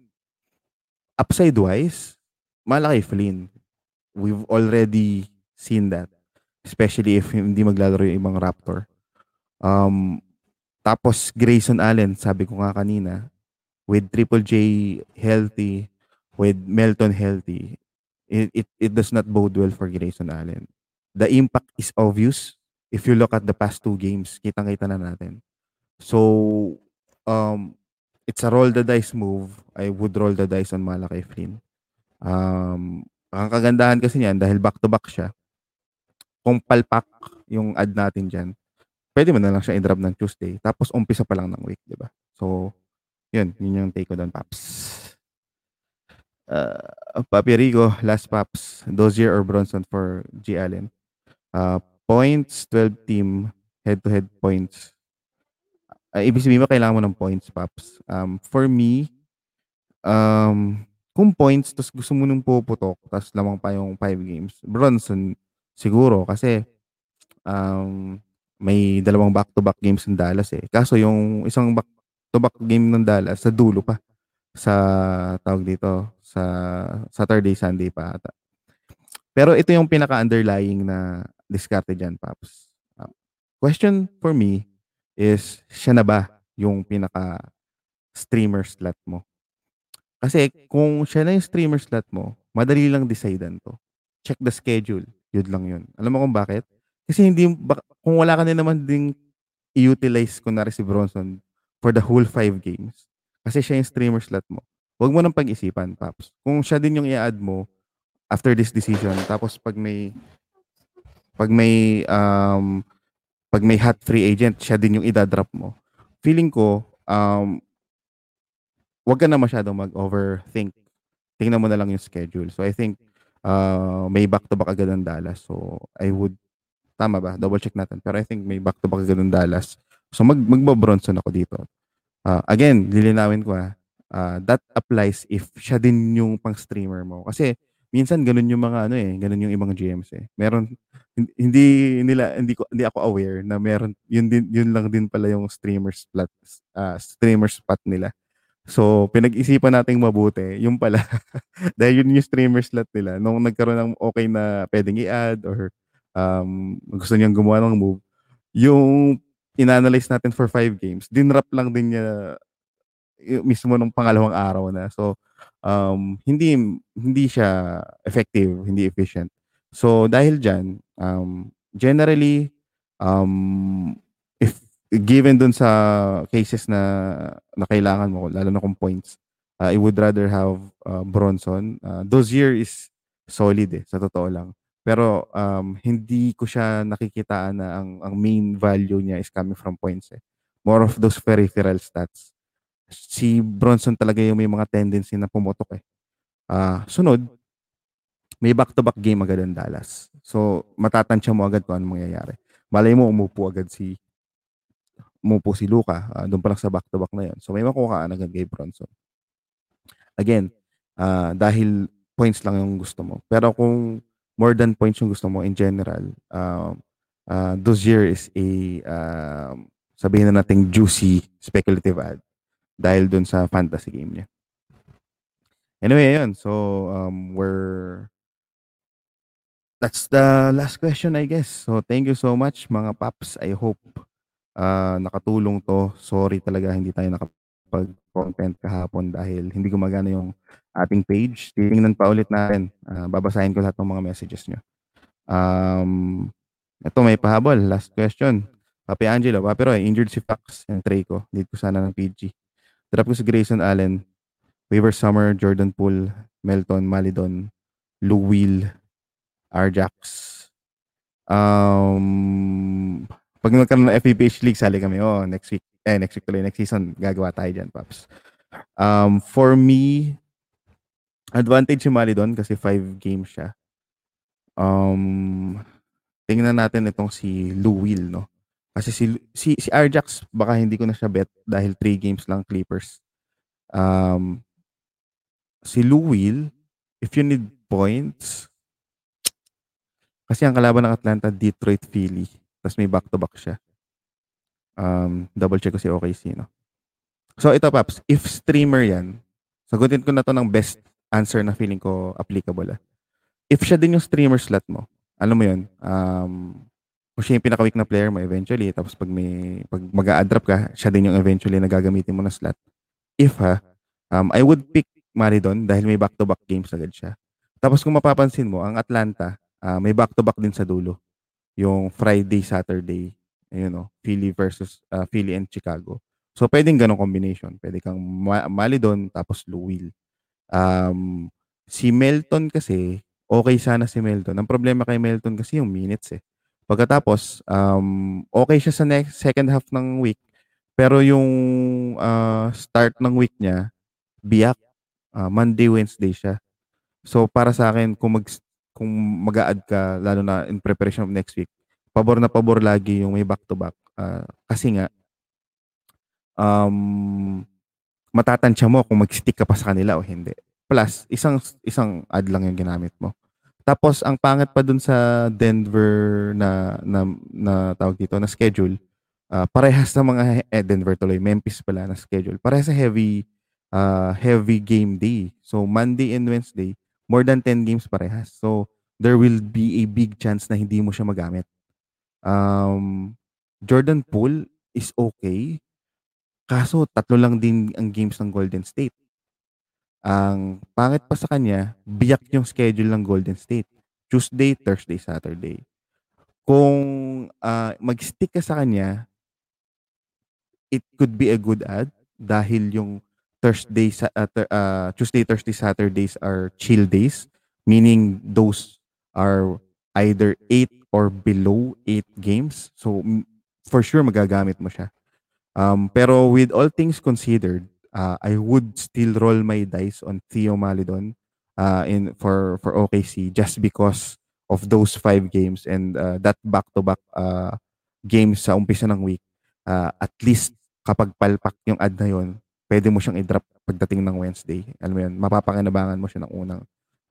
upside wise malaki Flynn. We've already seen that especially if hindi maglalaro yung ibang Raptor. Um, tapos Grayson Allen, sabi ko nga kanina, with Triple J healthy, with Melton healthy, it, it, it does not bode well for Grayson Allen. The impact is obvious. If you look at the past two games, kitang-kita na natin. So, um, it's a roll the dice move. I would roll the dice on Malakay Flynn. Um, ang kagandahan kasi niyan, dahil back-to-back siya, kung palpak yung ad natin dyan, pwede mo na lang siya i-drop ng Tuesday. Tapos umpisa pa lang ng week, di ba? So, yun, yun yung take ko doon, Paps. Uh, Papi Rico, last Paps, Dozier or Bronson for G. Allen. Uh, points, 12 team, head-to-head points. Uh, ibig sabihin mo, kailangan mo ng points, Paps. Um, for me, um, kung points, tapos gusto mo nung puputok, tapos lamang pa yung 5 games, Bronson, siguro, kasi um, may dalawang back-to-back games ng Dallas eh. Kaso yung isang back back game ng Dallas sa dulo pa sa tawag dito sa Saturday Sunday pa ata. Pero ito yung pinaka-underlying na diskarte diyan, Paps. Uh, question for me is siya na ba yung pinaka streamer slot mo? Kasi kung siya na yung streamer slot mo, madali lang decidean to. Check the schedule. Yun lang yun. Alam mo kung bakit? Kasi hindi, kung wala ka na naman ding i-utilize kunwari si Bronson for the whole five games. Kasi siya yung streamer slot mo. Huwag mo nang pag-isipan, Paps. Kung siya din yung i-add mo after this decision, tapos pag may pag may um, pag may hot free agent, siya din yung i-drop mo. Feeling ko, um, wag ka na masyadong mag-overthink. Tingnan mo na lang yung schedule. So I think uh, may back-to-back agad ng Dallas. So I would, tama ba? Double check natin. Pero I think may back-to-back agad ng Dallas. So mag magbo-bronson ako dito. Uh, again, lilinawin ko ah, uh, that applies if siya din yung pang streamer mo. Kasi minsan ganun yung mga ano eh, ganun yung ibang GMs eh. Meron hindi nila hindi ko hindi ako aware na meron yun din yun lang din pala yung streamer spot uh, streamer spot nila. So, pinag-isipan nating mabuti, yung pala, dahil yun yung streamer slot nila, nung nagkaroon ng okay na pwedeng i-add or um, gusto niyang gumawa ng move, yung inanalyze natin for five games, dinrap lang din niya mismo nung pangalawang araw na. So, um, hindi hindi siya effective, hindi efficient. So dahil diyan, um, generally um, if given dun sa cases na na kailangan mo lalo na kung points, uh, I would rather have uh, Bronson. Uh, Dozier is solid eh, sa totoo lang. Pero um, hindi ko siya nakikitaan na ang, ang main value niya is coming from points eh. More of those peripheral stats. Si Bronson talaga yung may mga tendency na pumutok eh. Uh, sunod, may back-to-back game agad ang Dallas. So, matatansya mo agad kung ano mangyayari. Malay mo, umupo agad si umupo si Luka. Uh, doon pa lang sa back-to-back na yon. So, may makuha agad kay Bronson. Again, uh, dahil points lang yung gusto mo. Pero kung more than points yung gusto mo in general, uh, uh, Dozier is a, uh, sabihin na nating juicy speculative ad dahil dun sa fantasy game niya. Anyway, yun. So, um, we're that's the last question, I guess. So, thank you so much, mga paps. I hope uh, nakatulong to. Sorry talaga, hindi tayo nakapag-content kahapon dahil hindi gumagana yung ating page. Titingnan pa ulit natin. Uh, babasahin ko lahat ng mga messages nyo. Um, ito, may pahabol. Last question. Papi Angelo, Papi Roy, injured si Fox and Trey ko. Need ko sana ng PG. Drop ko si Grayson Allen, Weaver Summer, Jordan Poole, Melton, Malidon, Lou Will, Arjax. Um, pag nagkaroon ng FPH League, sali kami. Oh, next week. Eh, next week tuloy. Next season, gagawa tayo dyan, Paps. Um, for me, advantage si Mali doon kasi five games siya. Um, tingnan natin itong si Lou Will, no? Kasi si, si, si Arjax, baka hindi ko na siya bet dahil three games lang Clippers. Um, si Lou Will, if you need points, kasi ang kalaban ng Atlanta, Detroit, Philly. Tapos may back-to-back siya. Um, double check ko si OKC, no? So ito, Paps, if streamer yan, sagutin ko na to ng best answer na feeling ko applicable. Ah. If siya din yung streamer slot mo, alam mo yun, um, kung siya yung pinaka-weak na player mo eventually, tapos pag may, pag mag a ka, siya din yung eventually na gagamitin mo na slot. If ha, um, I would pick Maridon dahil may back-to-back games agad siya. Tapos kung mapapansin mo, ang Atlanta, uh, may back-to-back din sa dulo. Yung Friday, Saturday, ayun know, Philly versus uh, Philly and Chicago. So, pwedeng ganong combination. Pwede kang ma- mali doon, tapos Louisville. Um, si Melton kasi, okay sana si Melton. Ang problema kay Melton kasi yung minutes eh. Pagkatapos, um, okay siya sa next second half ng week. Pero yung uh, start ng week niya, biyak. Uh, Monday, Wednesday siya. So, para sa akin, kung mag kung mag add ka, lalo na in preparation of next week, pabor na pabor lagi yung may back-to-back. Uh, kasi nga, um, matatansya mo kung mag-stick ka pa sa kanila o hindi. Plus, isang isang ad lang yung ginamit mo. Tapos, ang pangit pa dun sa Denver na, na, na tawag dito, na schedule, uh, parehas na mga, eh, Denver tuloy, Memphis pala na schedule. Parehas sa heavy, uh, heavy game day. So, Monday and Wednesday, more than 10 games parehas. So, there will be a big chance na hindi mo siya magamit. Um, Jordan Poole is okay. Kaso, tatlo lang din ang games ng Golden State. Ang pangit pa sa kanya, biyak yung schedule ng Golden State. Tuesday, Thursday, Saturday. Kung uh, mag-stick ka sa kanya, it could be a good ad dahil yung Thursday, uh, uh, Tuesday, Thursday, Saturdays are chill days, meaning those are either 8 or below 8 games. So, for sure, magagamit mo siya. Um, pero with all things considered, uh, I would still roll my dice on Theo Malidon uh, in for for OKC just because of those five games and uh, that back-to-back uh, games sa umpisa ng week. Uh, at least kapag palpak yung ad na yon, pwede mo siyang i-drop pagdating ng Wednesday. Alam mo yun, mapapakinabangan mo siya ng unang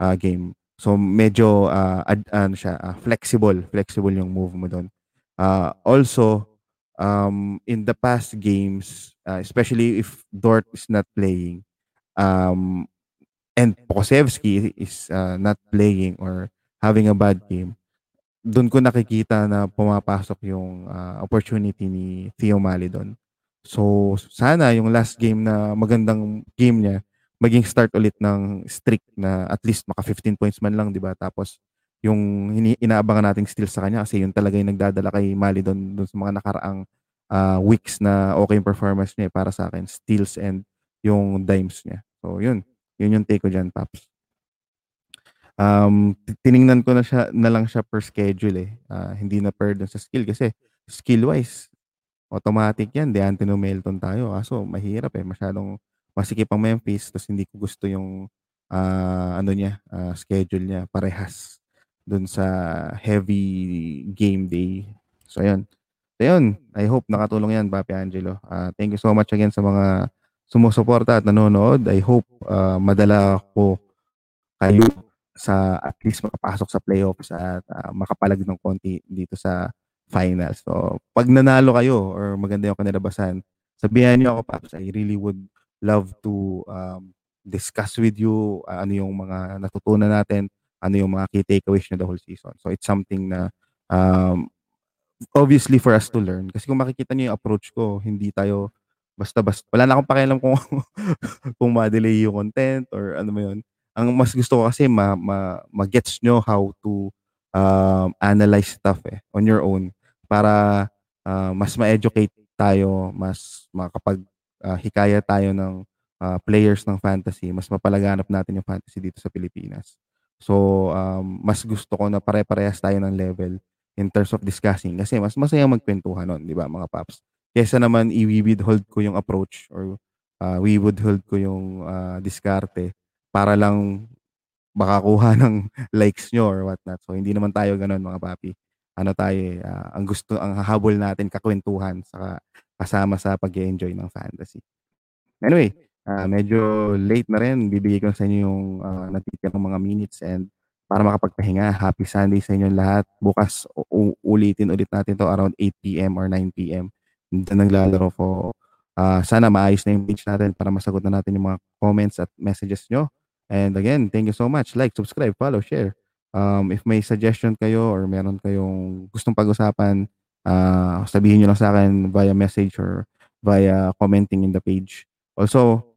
uh, game. So medyo uh, ad, ano siya, uh, flexible, flexible yung move mo doon. Uh, also, um, in the past games, uh, especially if Dort is not playing, um, and Pokusevski is uh, not playing or having a bad game, doon ko nakikita na pumapasok yung uh, opportunity ni Theo Mali doon. So, sana yung last game na magandang game niya, maging start ulit ng streak na at least maka 15 points man lang, 'di ba? Tapos yung inaabangan nating steals sa kanya kasi yun talaga yung nagdadala kay Mali doon doon sa mga nakaraang uh, weeks na okay yung performance niya eh, para sa akin, steals and yung dimes niya. So yun, yun yung take ko diyan, Paps. Um, tiningnan ko na siya na lang siya per schedule eh. Uh, hindi na per dun sa skill kasi skill wise automatic yan. Deantino Melton tayo. Kaso mahirap eh. Masyadong masikip ang Memphis. Tapos hindi ko gusto yung uh, ano niya, uh, schedule niya. Parehas dun sa heavy game day. So, yun. So, yun. I hope nakatulong yan, Papi Angelo. Uh, thank you so much again sa mga sumusuporta at nanonood. I hope uh, madala ko kayo sa at least makapasok sa playoffs at uh, makapalag ng konti dito sa finals. So, pag nanalo kayo or maganda yung kanilabasan, sabihan niyo ako, Paps, I really would love to um, discuss with you uh, ano yung mga natutunan natin, ano yung mga key takeaways niyo the whole season. So, it's something na um, obviously for us to learn. Kasi kung makikita niyo yung approach ko, hindi tayo basta-basta. Wala na akong pakialam kung kung ma-delay yung content or ano mo yun. Ang mas gusto ko kasi ma, ma, ma-gets nyo how to um, analyze stuff eh, on your own para uh, mas ma-educate tayo, mas makapag uh, hikaya tayo ng uh, players ng fantasy, mas mapalaganap natin yung fantasy dito sa Pilipinas. So, um, mas gusto ko na pare-parehas tayo ng level in terms of discussing kasi mas masaya magkwentuhan nun, di ba mga paps? Kesa naman i-withhold ko yung approach or uh, we would hold ko yung uh, diskarte para lang makakuha ng likes nyo or whatnot. So, hindi naman tayo ganun mga papi ano tayo uh, ang gusto ang hahabol natin kakwentuhan sa kasama sa pag-enjoy ng fantasy. Anyway, uh, medyo late na rin. Bibigay ko sa inyo yung uh, natitirang mga minutes and para makapagpahinga. Happy Sunday sa inyo lahat. Bukas ulitin ulit natin to around 8 p.m. or 9 p.m. Doon naglalaro ko. Uh, sana maayos na yung page natin para masagot na natin yung mga comments at messages nyo. And again, thank you so much. Like, subscribe, follow, share. Um, if may suggestion kayo or meron kayong gustong pag-usapan, uh, sabihin nyo lang sa akin via message or via commenting in the page. Also,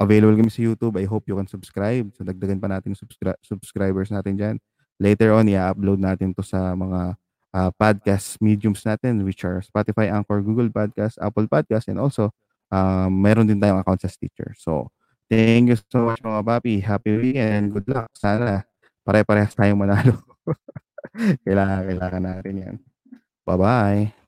available kami sa YouTube. I hope you can subscribe. So, dagdagan pa natin subscri- subscribers natin dyan. Later on, i-upload natin to sa mga uh, podcast mediums natin which are Spotify, Anchor, Google Podcast, Apple Podcast, and also, um, meron din tayong account sa Stitcher. So, thank you so much mga papi. Happy weekend. Good luck. Sana pare-parehas tayong manalo. kailangan, kailangan natin yan. Bye-bye.